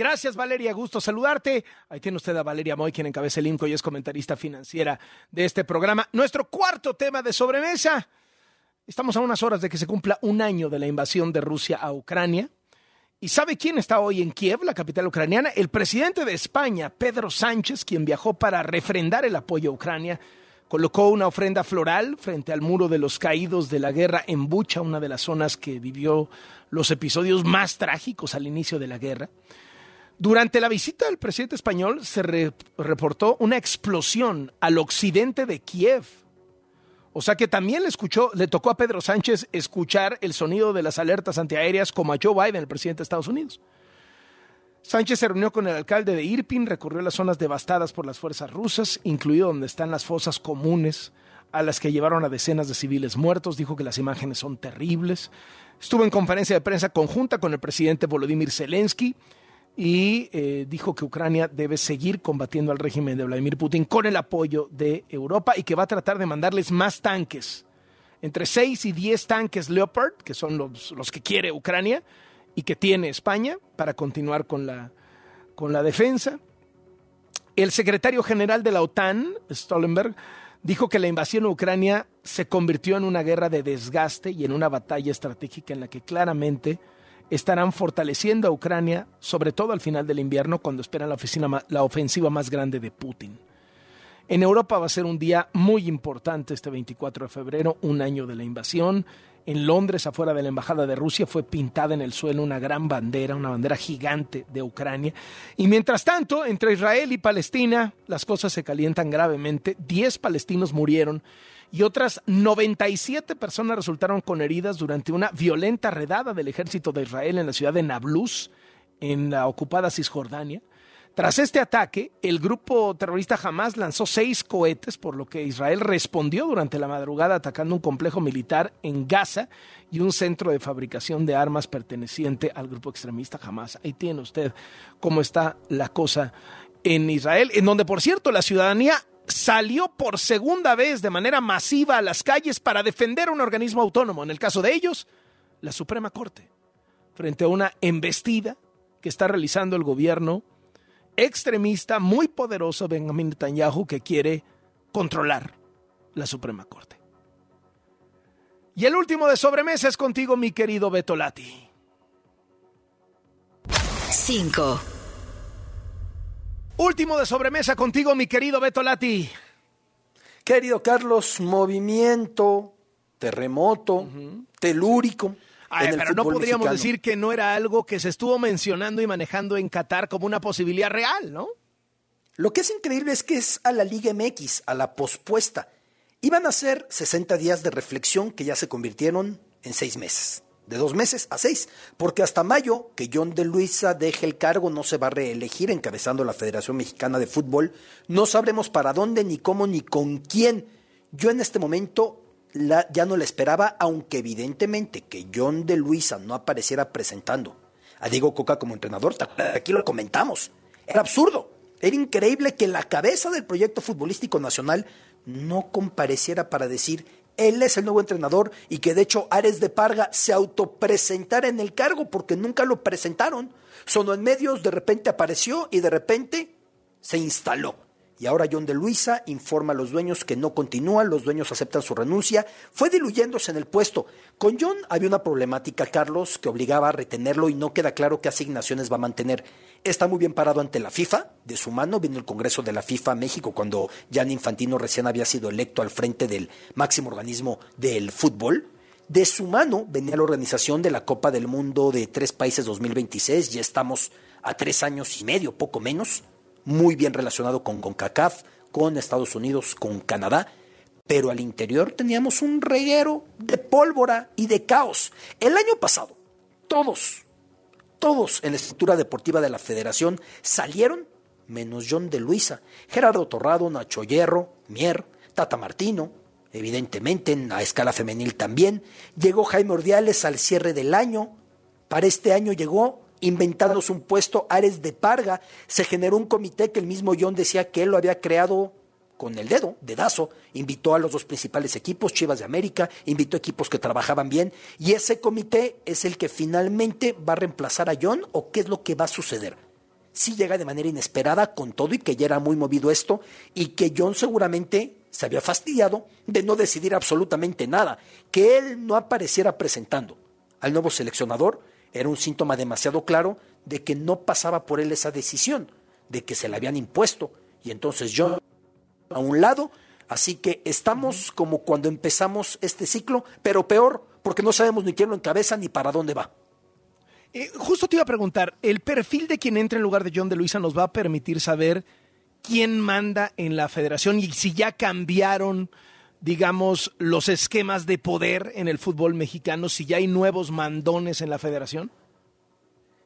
Gracias, Valeria. Gusto saludarte. Ahí tiene usted a Valeria Moy, quien encabeza el INCO y es comentarista financiera de este programa. Nuestro cuarto tema de sobremesa. Estamos a unas horas de que se cumpla un año de la invasión de Rusia a Ucrania. ¿Y sabe quién está hoy en Kiev, la capital ucraniana? El presidente de España, Pedro Sánchez, quien viajó para refrendar el apoyo a Ucrania colocó una ofrenda floral frente al muro de los caídos de la guerra en Bucha, una de las zonas que vivió los episodios más trágicos al inicio de la guerra. Durante la visita del presidente español se reportó una explosión al occidente de Kiev. O sea que también le escuchó, le tocó a Pedro Sánchez escuchar el sonido de las alertas antiaéreas como a Joe Biden, el presidente de Estados Unidos. Sánchez se reunió con el alcalde de Irpin, recorrió las zonas devastadas por las fuerzas rusas, incluido donde están las fosas comunes a las que llevaron a decenas de civiles muertos. Dijo que las imágenes son terribles. Estuvo en conferencia de prensa conjunta con el presidente Volodymyr Zelensky y eh, dijo que Ucrania debe seguir combatiendo al régimen de Vladimir Putin con el apoyo de Europa y que va a tratar de mandarles más tanques, entre 6 y 10 tanques Leopard, que son los, los que quiere Ucrania y que tiene España para continuar con la, con la defensa. El secretario general de la OTAN, Stoltenberg, dijo que la invasión a Ucrania se convirtió en una guerra de desgaste y en una batalla estratégica en la que claramente estarán fortaleciendo a Ucrania, sobre todo al final del invierno, cuando esperan la, oficina, la ofensiva más grande de Putin. En Europa va a ser un día muy importante este 24 de febrero, un año de la invasión. En Londres, afuera de la embajada de Rusia, fue pintada en el suelo una gran bandera, una bandera gigante de Ucrania. Y mientras tanto, entre Israel y Palestina, las cosas se calientan gravemente. Diez palestinos murieron y otras 97 personas resultaron con heridas durante una violenta redada del ejército de Israel en la ciudad de Nablus, en la ocupada Cisjordania. Tras este ataque, el grupo terrorista Hamas lanzó seis cohetes, por lo que Israel respondió durante la madrugada atacando un complejo militar en Gaza y un centro de fabricación de armas perteneciente al grupo extremista Hamas. Ahí tiene usted cómo está la cosa en Israel, en donde, por cierto, la ciudadanía salió por segunda vez de manera masiva a las calles para defender un organismo autónomo, en el caso de ellos, la Suprema Corte, frente a una embestida que está realizando el gobierno extremista muy poderoso Benjamin Netanyahu que quiere controlar la Suprema Corte. Y el último de sobremesa es contigo, mi querido Betolati. 5. Último de sobremesa contigo, mi querido Beto Lati. Querido Carlos, movimiento, terremoto, telúrico. pero no podríamos decir que no era algo que se estuvo mencionando y manejando en Qatar como una posibilidad real, ¿no? Lo que es increíble es que es a la Liga MX, a la pospuesta. Iban a ser 60 días de reflexión que ya se convirtieron en seis meses de dos meses a seis, porque hasta mayo, que John de Luisa deje el cargo, no se va a reelegir encabezando la Federación Mexicana de Fútbol, no sabremos para dónde, ni cómo, ni con quién. Yo en este momento ya no la esperaba, aunque evidentemente que John de Luisa no apareciera presentando a Diego Coca como entrenador, aquí lo comentamos, era absurdo. Era increíble que la cabeza del proyecto futbolístico nacional no compareciera para decir él es el nuevo entrenador y que de hecho Ares de Parga se autopresentara en el cargo porque nunca lo presentaron. Sonó en medios, de repente apareció y de repente se instaló. Y ahora John de Luisa informa a los dueños que no continúan, los dueños aceptan su renuncia. Fue diluyéndose en el puesto. Con John había una problemática, Carlos, que obligaba a retenerlo y no queda claro qué asignaciones va a mantener. Está muy bien parado ante la FIFA, de su mano vino el Congreso de la FIFA a México cuando Jan Infantino recién había sido electo al frente del máximo organismo del fútbol. De su mano venía la organización de la Copa del Mundo de tres países 2026, ya estamos a tres años y medio, poco menos muy bien relacionado con CONCACAF, con Estados Unidos, con Canadá, pero al interior teníamos un reguero de pólvora y de caos. El año pasado, todos, todos en la estructura deportiva de la federación salieron, menos John de Luisa, Gerardo Torrado, Nacho Hierro, Mier, Tata Martino, evidentemente en la escala femenil también. Llegó Jaime Ordiales al cierre del año. Para este año llegó inventándose un puesto, Ares de Parga, se generó un comité que el mismo John decía que él lo había creado con el dedo, dedazo, invitó a los dos principales equipos, Chivas de América, invitó equipos que trabajaban bien, y ese comité es el que finalmente va a reemplazar a John, o qué es lo que va a suceder. Si llega de manera inesperada con todo y que ya era muy movido esto, y que John seguramente se había fastidiado de no decidir absolutamente nada, que él no apareciera presentando al nuevo seleccionador, era un síntoma demasiado claro de que no pasaba por él esa decisión, de que se la habían impuesto. Y entonces yo a un lado, así que estamos como cuando empezamos este ciclo, pero peor, porque no sabemos ni quién lo encabeza ni para dónde va. Eh, justo te iba a preguntar, ¿el perfil de quien entra en lugar de John de Luisa nos va a permitir saber quién manda en la federación y si ya cambiaron digamos, los esquemas de poder en el fútbol mexicano, si ya hay nuevos mandones en la federación?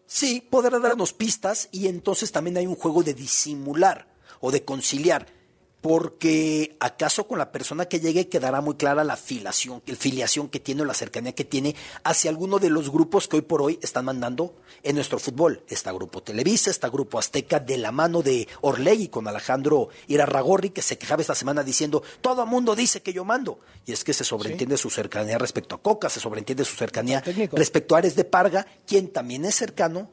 Sí, podrá darnos pistas y entonces también hay un juego de disimular o de conciliar porque acaso con la persona que llegue quedará muy clara la filiación, el filiación que tiene o la cercanía que tiene hacia alguno de los grupos que hoy por hoy están mandando en nuestro fútbol. Está Grupo Televisa, está Grupo Azteca de la mano de Orlegui con Alejandro Irarragorri que se quejaba esta semana diciendo todo el mundo dice que yo mando. Y es que se sobreentiende su cercanía respecto a Coca, se sobreentiende su cercanía respecto a Ares de Parga, quien también es cercano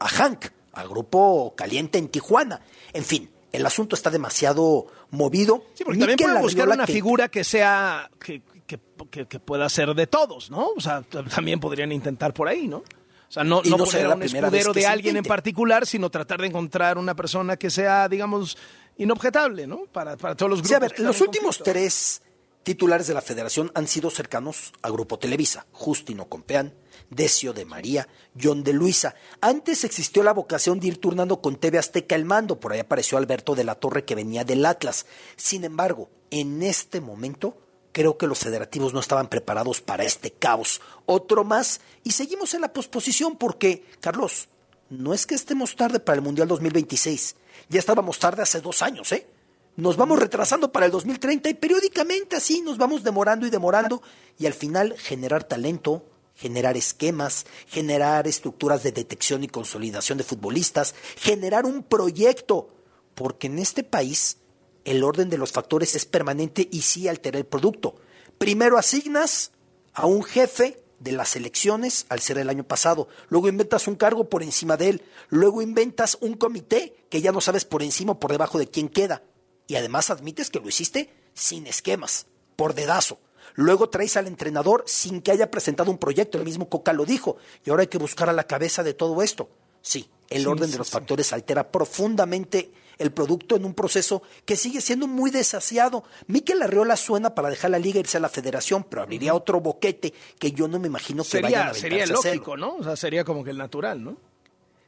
a Hank, al Grupo Caliente en Tijuana. En fin, el asunto está demasiado movido. Sí, porque también pueden buscar una figura que sea, que, que, pueda ser de todos, ¿no? O sea, también podrían intentar por ahí, ¿no? O sea, no, no, poner un escudero de alguien en particular, sino tratar de encontrar una persona que sea, digamos, inobjetable, ¿no? Para, para todos los grupos. Sí, a ver, los últimos tres titulares de la federación han sido cercanos a Grupo Televisa, Justino Compeán, Decio de María, John de Luisa. Antes existió la vocación de ir turnando con TV Azteca el mando, por ahí apareció Alberto de la Torre que venía del Atlas. Sin embargo, en este momento creo que los federativos no estaban preparados para este caos. Otro más, y seguimos en la posposición porque, Carlos, no es que estemos tarde para el Mundial 2026, ya estábamos tarde hace dos años, ¿eh? Nos vamos retrasando para el 2030 y periódicamente así nos vamos demorando y demorando y al final generar talento, generar esquemas, generar estructuras de detección y consolidación de futbolistas, generar un proyecto, porque en este país el orden de los factores es permanente y sí altera el producto. Primero asignas a un jefe de las elecciones al ser el año pasado, luego inventas un cargo por encima de él, luego inventas un comité que ya no sabes por encima o por debajo de quién queda, y además admites que lo hiciste sin esquemas, por dedazo. Luego traes al entrenador sin que haya presentado un proyecto, el mismo Coca lo dijo, y ahora hay que buscar a la cabeza de todo esto. Sí, el orden de los factores altera profundamente el producto en un proceso que sigue siendo muy desasiado. Miquel Arreola suena para dejar la liga e irse a la federación, pero abriría otro boquete que yo no me imagino que sería, vayan a Sería lógico, ¿no? O sea, sería como que el natural, ¿no?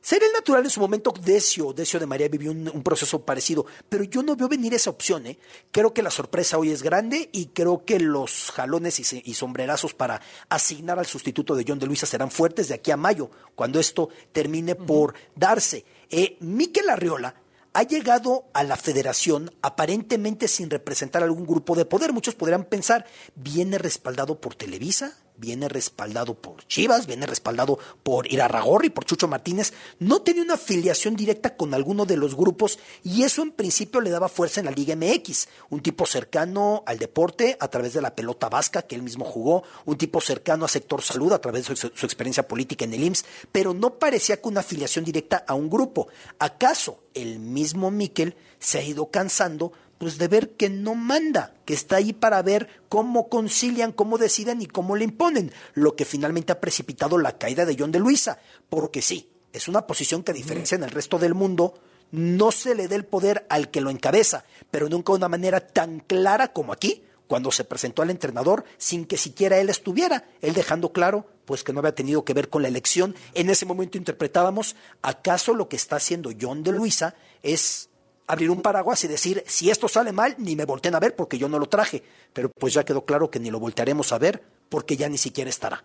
Sería el natural en su momento, Decio, Decio de María vivió un, proceso parecido, pero yo no veo venir esa opción. ¿eh? Creo que la sorpresa hoy es grande y creo que los jalones y, sombrerazos para asignar al sustituto de John de Luisa serán fuertes de aquí a mayo, cuando esto termine por darse. Eh, Miquel Arriola ha llegado a la federación aparentemente sin representar algún grupo de poder. Muchos podrían pensar, ¿viene respaldado por Televisa? Viene respaldado por Chivas, viene respaldado por Irarragorri, por Chucho Martínez, no tenía una afiliación directa con alguno de los grupos y eso en principio le daba fuerza en la Liga MX. Un tipo cercano al deporte a través de la pelota vasca que él mismo jugó, un tipo cercano a sector salud a través de su, experiencia política en el IMSS, pero no parecía con una afiliación directa a un grupo. ¿Acaso el mismo Miquel se ha ido cansando pues de ver que no manda, que está ahí para ver cómo concilian, cómo deciden y cómo le imponen, lo que finalmente ha precipitado la caída de John de Luisa, porque sí, es una posición que a diferencia en el resto del mundo, no se le dé el poder al que lo encabeza, pero nunca de una manera tan clara como aquí, cuando se presentó al entrenador sin que siquiera él estuviera, él dejando claro pues que no había tenido que ver con la elección. En ese momento interpretábamos, ¿acaso lo que está haciendo John de Luisa es abrir un paraguas y decir, si esto sale mal, ni me volteen a ver porque yo no lo traje. Pero pues ya quedó claro que ni lo voltearemos a ver porque ya ni siquiera estará.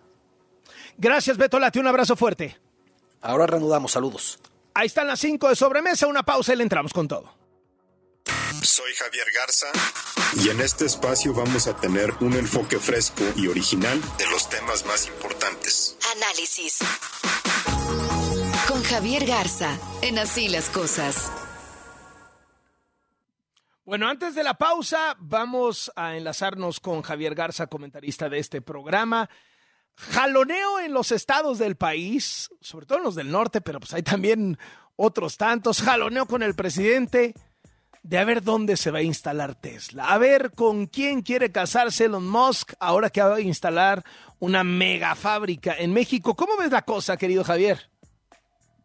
Gracias, Beto Lati. Un abrazo fuerte. Ahora reanudamos. Saludos. Ahí están las cinco de sobremesa. Una pausa y le entramos con todo. Soy Javier Garza y en este espacio vamos a tener un enfoque fresco y original de los temas más importantes. Análisis. Con Javier Garza en Así las Cosas. Bueno, antes de la pausa, vamos a enlazarnos con Javier Garza, comentarista de este programa. Jaloneo en los estados del país, sobre todo en los del norte, pero pues hay también otros tantos. Jaloneo con el presidente de a ver dónde se va a instalar Tesla, a ver con quién quiere casarse Elon Musk ahora que va a instalar una mega fábrica en México. ¿Cómo ves la cosa, querido Javier?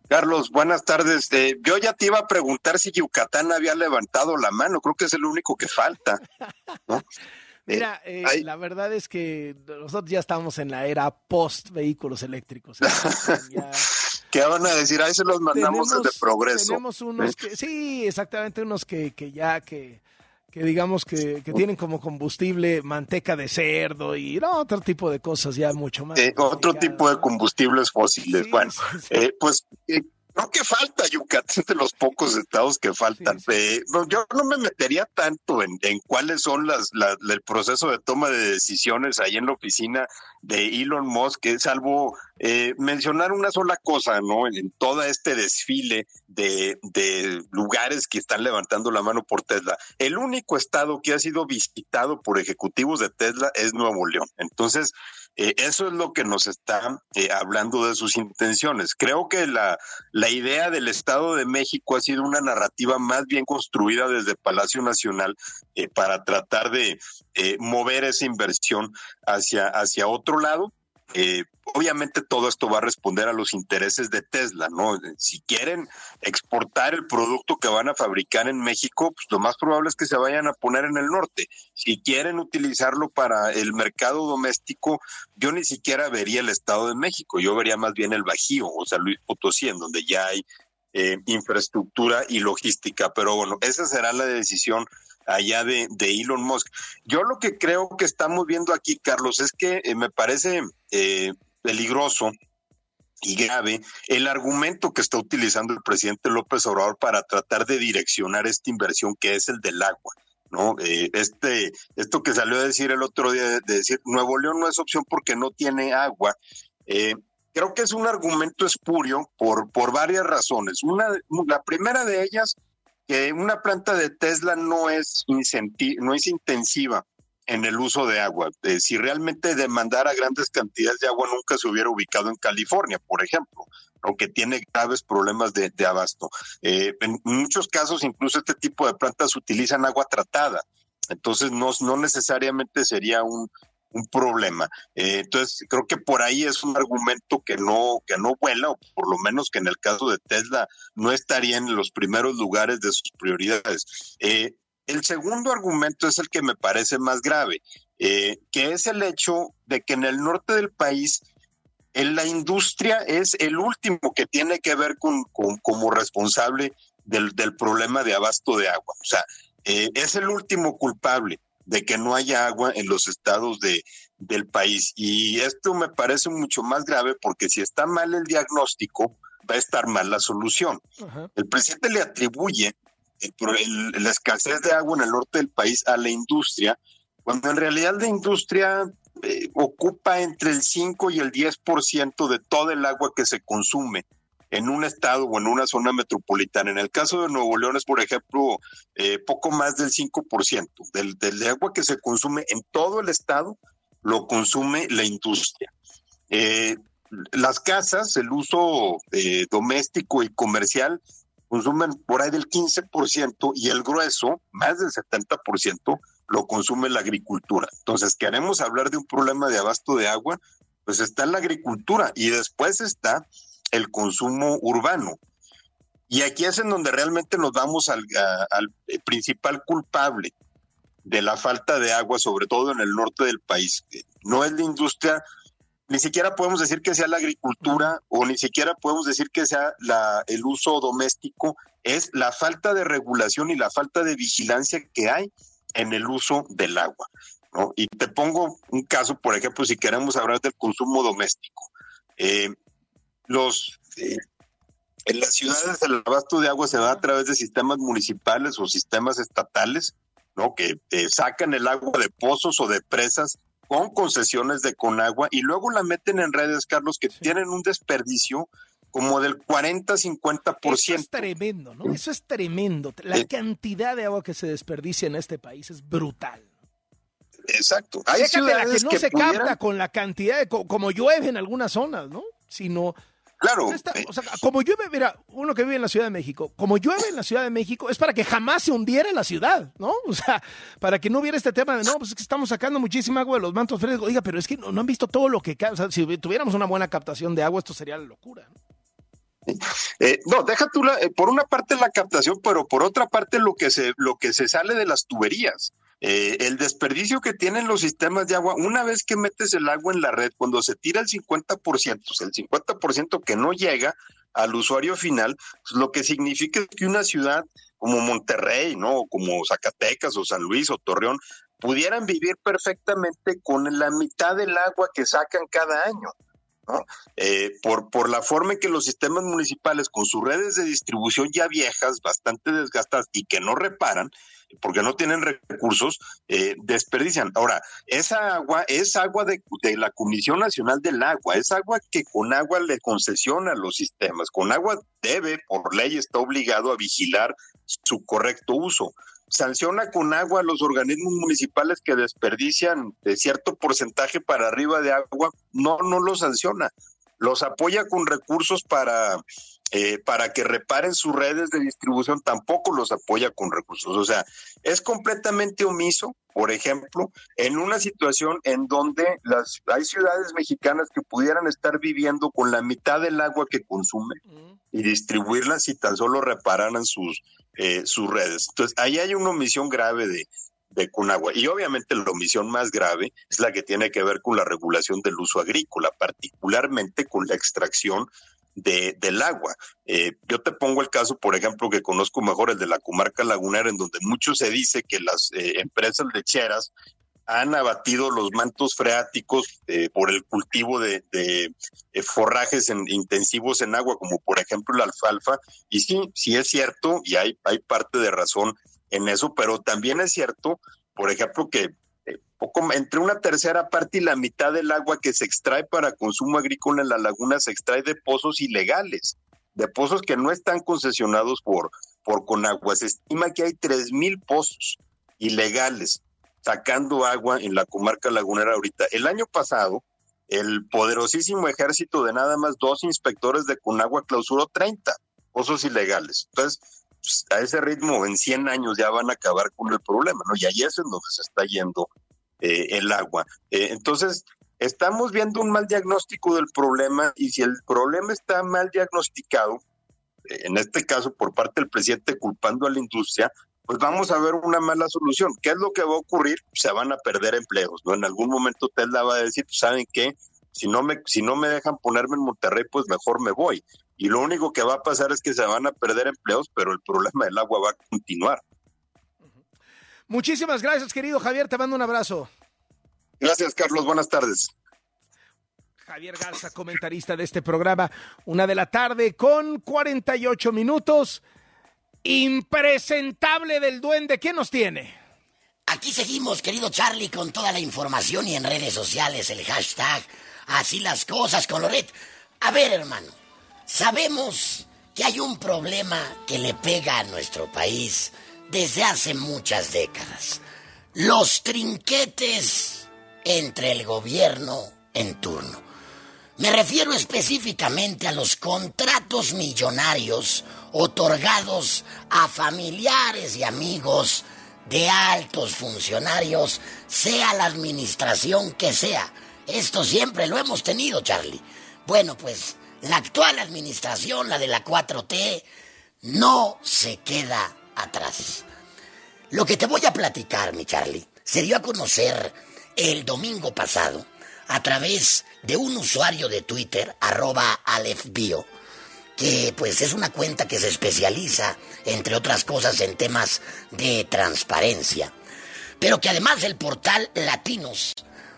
Carlos, buenas tardes. Eh, yo ya te iba a preguntar si Yucatán había levantado la mano, creo que es el único que falta. ¿no? (laughs) Mira, eh, la verdad es que nosotros ya estamos en la era post vehículos eléctricos. (laughs) ya... ¿Qué van a decir? Ahí se los mandamos tenemos, desde progreso. Tenemos unos que, sí, exactamente, unos que, que ya que, que digamos que, que, tienen como combustible manteca de cerdo y no, otro tipo de cosas ya mucho más. Eh, otro tipo de combustibles fósiles. Sí, bueno, sí, sí. Eh, pues eh, no que falta Yucatán (laughs) de los pocos estados que faltan. Eh, no, yo no me metería tanto en, en cuáles son las, la, el proceso de toma de decisiones ahí en la oficina de Elon Musk, salvo eh, mencionar una sola cosa, ¿no? En, en todo este desfile de, de, lugares que están levantando la mano por Tesla. El único estado que ha sido visitado por ejecutivos de Tesla es Nuevo León. Entonces, eh, eso es lo que nos está eh, hablando de sus intenciones. Creo que la, la idea del Estado de México ha sido una narrativa más bien construida desde Palacio Nacional eh, para tratar de mover esa inversión hacia, hacia otro lado. Eh, obviamente todo esto va a responder a los intereses de Tesla, ¿no? Si quieren exportar el producto que van a fabricar en México, pues lo más probable es que se vayan a poner en el norte. Si quieren utilizarlo para el mercado doméstico, yo ni siquiera vería el Estado de México, yo vería más bien el Bajío, o sea, Luis Potosí, en donde ya hay eh, infraestructura y logística. Pero bueno, esa será la decisión allá de, Elon Musk. Yo lo que creo que estamos viendo aquí, Carlos, es que eh, me parece eh, peligroso y grave el argumento que está utilizando el presidente López Obrador para tratar de direccionar esta inversión que es el del agua. ¿no? Eh, este, esto que salió a decir el otro día, de, de, decir Nuevo León no es opción porque no tiene agua, eh, creo que es un argumento espurio por, por varias razones. Una, la primera de ellas que una planta de Tesla no es, no es intensiva en el uso de agua. Eh, si realmente demandara grandes cantidades de agua, nunca se hubiera ubicado en California, por ejemplo, aunque tiene graves problemas de, de abasto. Eh, en muchos casos, incluso este tipo de plantas utilizan agua tratada. Entonces, no, no necesariamente sería un, un problema. Eh, entonces, creo que por ahí es un argumento que no, que no vuela, o por lo menos que en el caso de Tesla no estaría en los primeros lugares de sus prioridades. Eh, el segundo argumento es el que me parece más grave, eh, que es el hecho de que en el norte del país en la industria es el último que tiene que ver con, con como responsable del, del, problema de abasto de agua. O sea, es el último culpable de que no haya agua en los estados de, del país. Y esto me parece mucho más grave porque si está mal el diagnóstico, va a estar mal la solución. El presidente le atribuye el, el, la escasez de agua en el norte del país a la industria, cuando en realidad la industria eh, ocupa entre el 5 y el 10% de todo el agua que se consume en un estado o en una zona metropolitana. En el caso de Nuevo León es, por ejemplo, eh, poco más del 5% del, del agua que se consume en todo el estado lo consume la industria. Eh, las casas, el uso eh, doméstico y comercial, consumen por ahí del 15% y el grueso, más del 70%, lo consume la agricultura. Entonces, queremos hablar de un problema de abasto de agua, pues está la agricultura y después está el consumo urbano. Y aquí es en donde realmente nos vamos al, al principal culpable de la falta de agua, sobre todo en el norte del país. No es la industria, ni siquiera podemos decir que sea la agricultura o ni siquiera podemos decir que sea la, el uso doméstico, es la falta de regulación y la falta de vigilancia que hay en el uso del agua. ¿no? Y te pongo un caso, por ejemplo, si queremos hablar del consumo doméstico. Eh, los eh, en las ciudades el abasto de agua se da a través de sistemas municipales o sistemas estatales, ¿no? Que eh, sacan el agua de pozos o de presas con concesiones de Conagua y luego la meten en redes, Carlos, que tienen un desperdicio como del 40-50%. Eso es tremendo, ¿no? Eso es tremendo. La cantidad de agua que se desperdicia en este país es brutal. Exacto. Hay la que no se capta con la cantidad de, como llueve en algunas zonas, ¿no? Sino Claro. o sea, como llueve, mira, uno que vive en la Ciudad de México, como llueve en la Ciudad de México, es para que jamás se hundiera la ciudad, ¿no? O sea, para que no hubiera este tema de, no, pues es que estamos sacando muchísima agua de los mantos frescos. Oiga, pero es que no, han visto todo lo que cae. O sea, si tuviéramos una buena captación de agua, esto sería la locura, ¿no? Eh, no, deja tú la, eh, por una parte la captación, pero por otra parte lo que se, lo que se sale de las tuberías. Eh, el desperdicio que tienen los sistemas de agua, una vez que metes el agua en la red, cuando se tira el 50%, pues el 50% que no llega al usuario final, pues lo que significa que una ciudad como Monterrey, ¿no? O como Zacatecas o San Luis o Torreón, pudieran vivir perfectamente con la mitad del agua que sacan cada año. Eh, por, por la forma en que los sistemas municipales, con sus redes de distribución ya viejas, bastante desgastadas y que no reparan, porque no tienen recursos, eh, desperdician. Ahora, esa agua es agua de, de, la Comisión Nacional del Agua, es agua que con agua le concesiona los sistemas, con agua debe, por ley, está obligado a vigilar su correcto uso sanciona con agua a los organismos municipales que desperdician de cierto porcentaje para arriba de agua, no, no los sanciona, los apoya con recursos para, eh, para que reparen sus redes de distribución, tampoco los apoya con recursos. O sea, es completamente omiso, por ejemplo, en una situación en donde las, hay ciudades mexicanas que pudieran estar viviendo con la mitad del agua que consumen y distribuirla si tan solo repararan sus, eh, sus redes. Entonces, ahí hay una omisión grave de, de Conagua. Y obviamente la omisión más grave es la que tiene que ver con la regulación del uso agrícola, particularmente con la extracción de, del agua. Eh, yo te pongo el caso, por ejemplo, que conozco mejor, el de la comarca lagunera, en donde mucho se dice que las eh, empresas lecheras han abatido los mantos freáticos eh, por el cultivo de, de forrajes en, intensivos en agua, como por ejemplo la alfalfa. Y sí, sí es cierto, y hay, parte de razón en eso, pero también es cierto, por ejemplo, que eh, poco, entre una tercera parte y la mitad del agua que se extrae para consumo agrícola en la laguna se extrae de pozos ilegales, de pozos que no están concesionados por, por Conagua. Se estima que hay tres mil pozos ilegales sacando agua en la comarca lagunera ahorita. El año pasado, el poderosísimo ejército de nada más dos inspectores de Conagua clausuró 30 pozos ilegales. Entonces, pues, a ese ritmo en 100 años ya van a acabar con el problema, ¿no? Y ahí es en donde se está yendo eh, el agua. Eh, entonces, estamos viendo un mal diagnóstico del problema y si el problema está mal diagnosticado, eh, en este caso por parte del presidente culpando a la industria, pues vamos a ver una mala solución. ¿Qué es lo que va a ocurrir? Se van a perder empleos, ¿no? En algún momento Tesla va a decir, pues, ¿saben qué? Si no me, si no me dejan ponerme en Monterrey, pues mejor me voy y lo único que va a pasar es que se van a perder empleos, pero el problema del agua va a continuar. Muchísimas gracias, querido Javier, te mando un abrazo. Gracias, Carlos, buenas tardes. Javier Garza, comentarista de este programa, una de la tarde con 48 minutos. Impresentable del duende, ¿qué nos tiene? Aquí seguimos, querido Charlie, con toda la información y en redes sociales, el hashtag, así las cosas con Loret. A ver, hermano, sabemos que hay un problema que le pega a nuestro país desde hace muchas décadas. Los trinquetes entre el gobierno en turno. Me refiero específicamente a los contratos millonarios otorgados a familiares y amigos de altos funcionarios, sea la administración que sea. Esto siempre lo hemos tenido, Charlie. Bueno, pues la actual administración, la de la 4T, no se queda atrás. Lo que te voy a platicar, mi Charlie, se dio a conocer el domingo pasado a través de un usuario de Twitter, arroba alefbio, que pues es una cuenta que se especializa, entre otras cosas, en temas de transparencia. Pero que además el portal Latinos,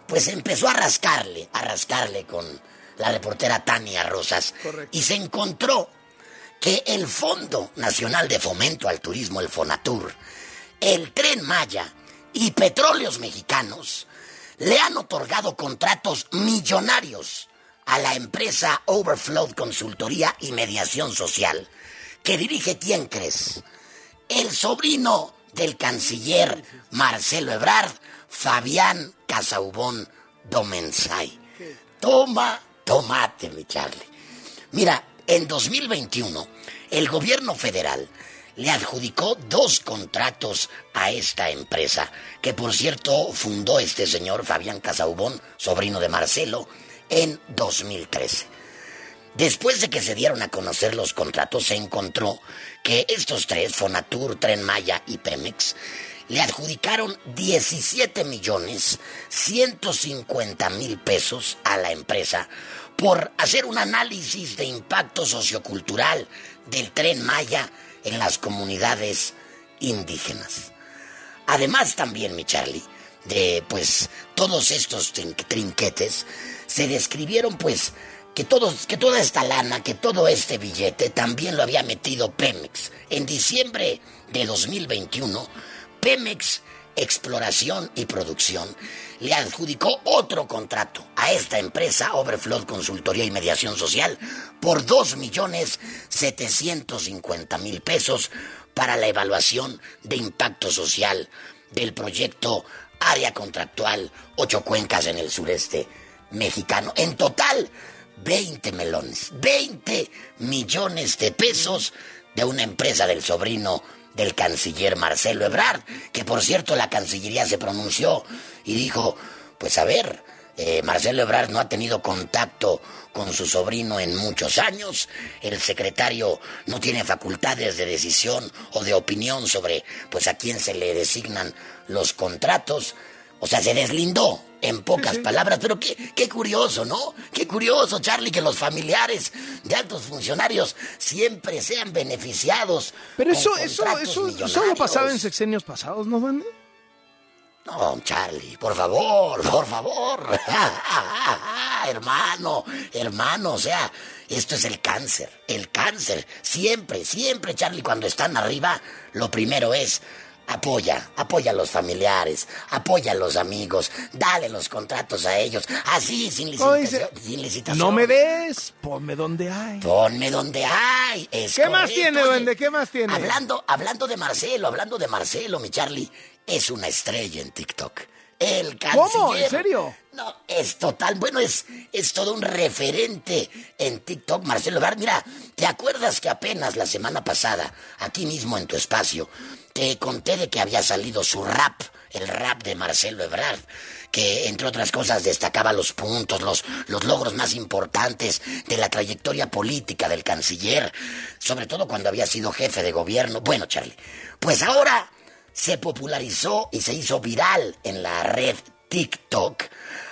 pues empezó a rascarle, a rascarle con la reportera Tania Rosas, y se encontró que el Fondo Nacional de Fomento al Turismo, el FONATUR, el Tren Maya y Petróleos Mexicanos le han otorgado contratos millonarios a la empresa Overflow Consultoría y Mediación Social, que dirige quién crees? El sobrino del canciller Marcelo Ebrard, Fabián Casaubón Domensay. Toma, tomate, mi Charlie. Mira, en 2021, el gobierno federal le adjudicó dos contratos a esta empresa, que por cierto fundó este señor Fabián Casaubón, sobrino de Marcelo, en 2013. Después de que se dieron a conocer los contratos, se encontró que estos tres, Fonatur, Tren Maya y Pemex, le adjudicaron 17 millones 150 mil pesos a la empresa por hacer un análisis de impacto sociocultural del tren Maya en las comunidades indígenas. Además también, mi Charlie, de pues todos estos trinquetes, se describieron pues que, todos, que toda esta lana, que todo este billete también lo había metido Pemex. En diciembre de 2021, Pemex Exploración y Producción le adjudicó otro contrato a esta empresa, Overflow Consultoría y Mediación Social, por 2.750.000 pesos para la evaluación de impacto social del proyecto Área Contractual Ocho Cuencas en el sureste mexicano. En total, 20 melones, 20 millones de pesos de una empresa del sobrino del canciller Marcelo Ebrard, que por cierto la Cancillería se pronunció y dijo, pues a ver, eh, Marcelo Ebrard no ha tenido contacto con su sobrino en muchos años, el secretario no tiene facultades de decisión o de opinión sobre pues a quién se le designan los contratos, o sea, se deslindó, en pocas palabras, pero qué, qué curioso, ¿no? Qué curioso, Charlie, que los familiares de altos funcionarios siempre sean beneficiados. Pero eso, eso, eso, eso lo pasaba en sexenios pasados, ¿no, Bande? No, Charlie, por favor, por favor. (laughs) hermano, hermano, o sea, esto es el cáncer, el cáncer. Siempre, siempre, Charlie, cuando están arriba, lo primero es Apoya, apoya a los familiares, apoya a los amigos, dale los contratos a ellos, así, sin, licitación. No me des, ponme donde hay. Ponme donde hay. ¿Qué más tiene, duende? ¿Qué más tiene? Hablando, hablando de Marcelo, hablando de Marcelo, mi Charlie, es una estrella en TikTok. El canciller. ¿Cómo? ¿En serio? No, es total. Bueno, es, es todo un referente en TikTok, Marcelo Mira, ¿te acuerdas que apenas la semana pasada, aquí mismo en tu espacio, te conté de que había salido su rap, el rap de Marcelo Ebrard, que entre otras cosas destacaba los puntos, los, los logros más importantes de la trayectoria política del canciller, sobre todo cuando había sido jefe de gobierno. Bueno, Charlie, pues ahora se popularizó y se hizo viral en la red TikTok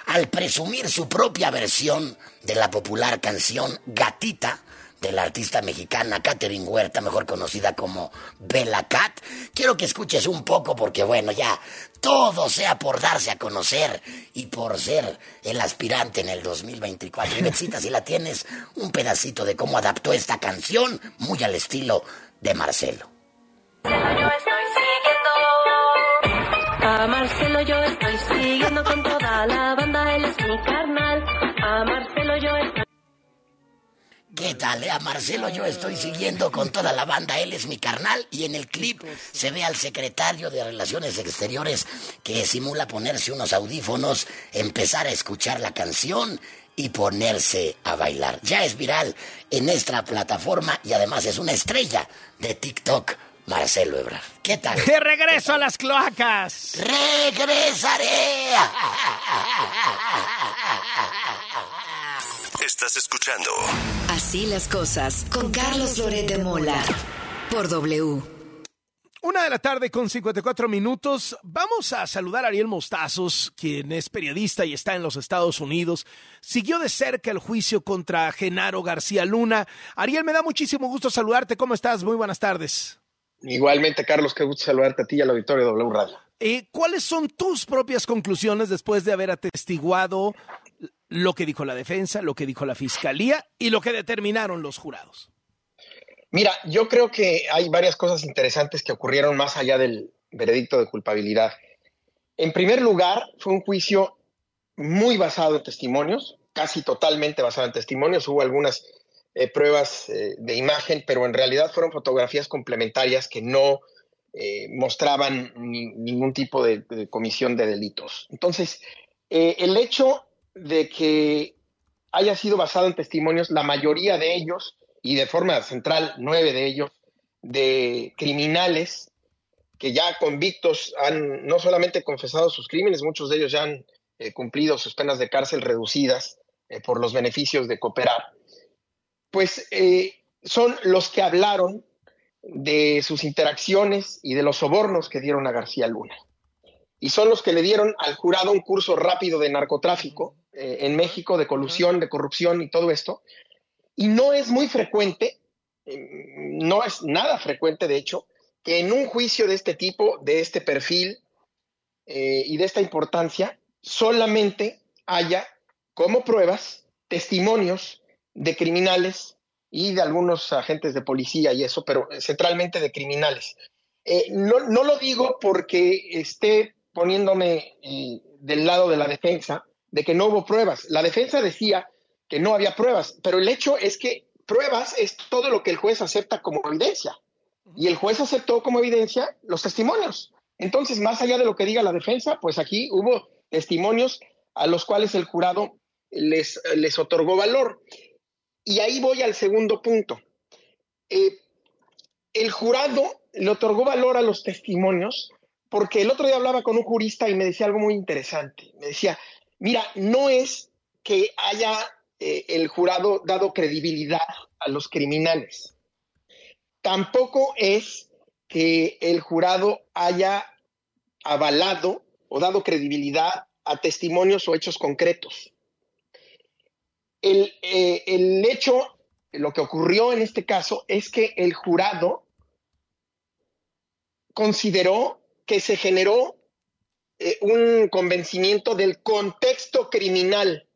al presumir su propia versión de la popular canción Gatita de la artista mexicana Catherine Huerta, mejor conocida como Bella Cat. Quiero que escuches un poco porque bueno, ya todo sea por darse a conocer y por ser el aspirante en el 2024. Y si la tienes, un pedacito de cómo adaptó esta canción, muy al estilo de Marcelo. Yo estoy siguiendo Marcelo yo estoy siguiendo con toda la banda, él es mi. ¿Qué tal? eh? A Marcelo yo estoy siguiendo con toda la banda, él es mi carnal y en el clip se ve al secretario de Relaciones Exteriores que simula ponerse unos audífonos, empezar a escuchar la canción y ponerse a bailar. Ya es viral en nuestra plataforma y además es una estrella de TikTok, Marcelo Ebrard. ¿Qué tal? De regreso a las cloacas. Regresaré. (laughs) Estás escuchando Así las cosas con Carlos Loret de Mola por W. Una de la tarde con 54 minutos. Vamos a saludar a Ariel Mostazos, quien es periodista y está en los Estados Unidos. Siguió de cerca el juicio contra Genaro García Luna. Ariel, me da muchísimo gusto saludarte. ¿Cómo estás? Muy buenas tardes. Igualmente, Carlos, qué gusto saludarte a ti y al auditorio de W Radio. Eh, ¿Cuáles son tus propias conclusiones después de haber atestiguado lo que dijo la defensa, lo que dijo la fiscalía y lo que determinaron los jurados? Mira, yo creo que hay varias cosas interesantes que ocurrieron más allá del veredicto de culpabilidad. En primer lugar, fue un juicio muy basado en testimonios, casi totalmente basado en testimonios. Hubo algunas eh, pruebas eh, de imagen, pero en realidad fueron fotografías complementarias que no eh, mostraban ni- ningún tipo de, comisión de delitos. Entonces, el hecho de que haya sido basado en testimonios, la mayoría de ellos, y de forma central, nueve de ellos, de criminales que ya convictos han no solamente confesado sus crímenes, muchos de ellos ya han eh, cumplido sus penas de cárcel reducidas eh, por los beneficios de cooperar, pues eh, son los que hablaron de sus interacciones y de los sobornos que dieron a García Luna. Y son los que le dieron al jurado un curso rápido de narcotráfico eh, en México, de colusión, de corrupción y todo esto. Y no es muy frecuente, eh, no es nada frecuente, de hecho, que en un juicio de este tipo, de este perfil eh, y de esta importancia, solamente haya como pruebas testimonios de criminales y de algunos agentes de policía y eso, pero centralmente de criminales. Eh, no, no lo digo porque esté poniéndome eh, del lado de la defensa de que no hubo pruebas. La defensa decía que no había pruebas, pero el hecho es que pruebas es todo lo que el juez acepta como evidencia. Y el juez aceptó como evidencia los testimonios. Entonces, más allá de lo que diga la defensa, pues aquí hubo testimonios a los cuales el jurado les, les otorgó valor. Y ahí voy al segundo punto. Eh, el jurado le otorgó valor a los testimonios porque el otro día hablaba con un jurista y me decía algo muy interesante. Me decía, mira, no es que haya eh, el jurado dado credibilidad a los criminales. Tampoco es que el jurado haya avalado o dado credibilidad a testimonios o hechos concretos. El, eh, el hecho, lo que ocurrió en este caso, es que el jurado consideró que se generó eh, un convencimiento del contexto criminal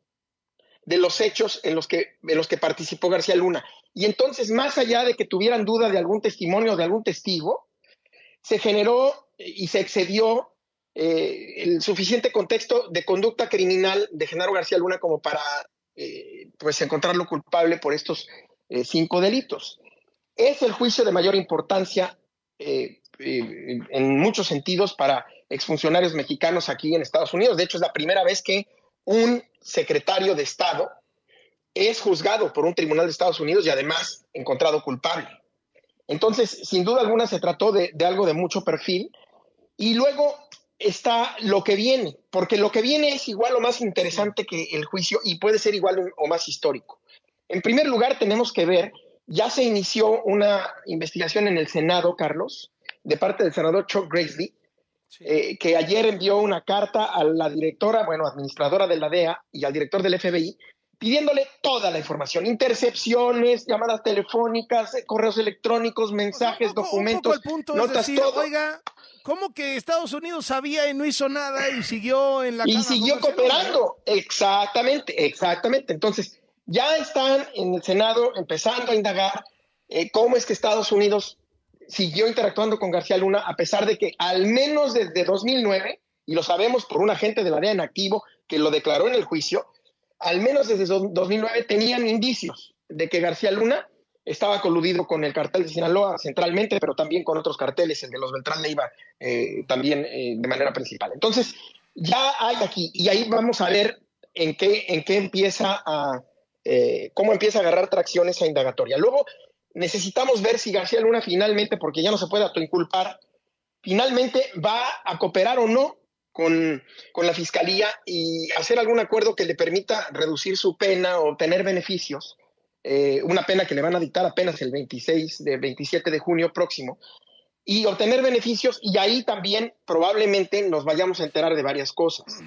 de los hechos en los, que, en los que participó García Luna. Y entonces, más allá de que tuvieran duda de algún testimonio o de algún testigo, se generó y se excedió eh, el suficiente contexto de conducta criminal de Genaro García Luna como para eh, pues encontrarlo culpable por estos eh, cinco delitos. Es el juicio de mayor importancia eh, en muchos sentidos para exfuncionarios mexicanos aquí en Estados Unidos. De hecho, es la primera vez que un secretario de Estado es juzgado por un tribunal de Estados Unidos y además encontrado culpable. Entonces, sin duda alguna, se trató de, de algo de mucho perfil. Y luego está lo que viene, porque lo que viene es igual o más interesante que el juicio y puede ser igual o más histórico. En primer lugar, tenemos que ver, ya se inició una investigación en el Senado, Carlos, de parte del senador Chuck Grassley, eh, que ayer envió una carta a la directora, bueno, administradora de la DEA y al director del FBI, pidiéndole toda la información, intercepciones, llamadas telefónicas, eh, correos electrónicos, mensajes, documentos, un poco el punto notas, es decir, todo. oiga, ¿cómo que Estados Unidos sabía y no hizo nada y siguió en la y siguió cooperando. Exactamente, exactamente. Entonces, ya están en el Senado empezando a indagar eh, cómo es que Estados Unidos siguió interactuando con García Luna, a pesar de que al menos desde 2009 y lo sabemos por un agente de la DEA en activo que lo declaró en el juicio, al menos desde 2009 tenían indicios de que García Luna estaba coludido con el cartel de Sinaloa centralmente, pero también con otros carteles, el de los Beltrán Leiva eh, también eh, de manera principal. Entonces, ya hay aquí, y ahí vamos a ver en qué, en qué empieza a, eh, cómo empieza a agarrar tracción esa indagatoria. Luego, necesitamos ver si García Luna finalmente, porque ya no se puede autoinculpar, finalmente va a cooperar o no con, con, la fiscalía y hacer algún acuerdo que le permita reducir su pena o obtener beneficios. Eh, una pena que le van a dictar apenas el 26 de 27 de junio próximo y obtener beneficios y ahí también probablemente nos vayamos a enterar de varias cosas.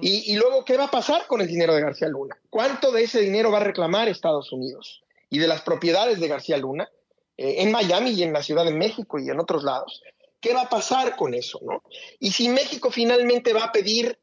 y, y, luego, ¿qué va a pasar con el dinero de García Luna? ¿Cuánto de ese dinero va a reclamar Estados Unidos? Y de las propiedades de García Luna eh, en Miami y en la Ciudad de México y en otros lados. ¿Qué va a pasar con eso? ¿no? Y si México finalmente va a pedir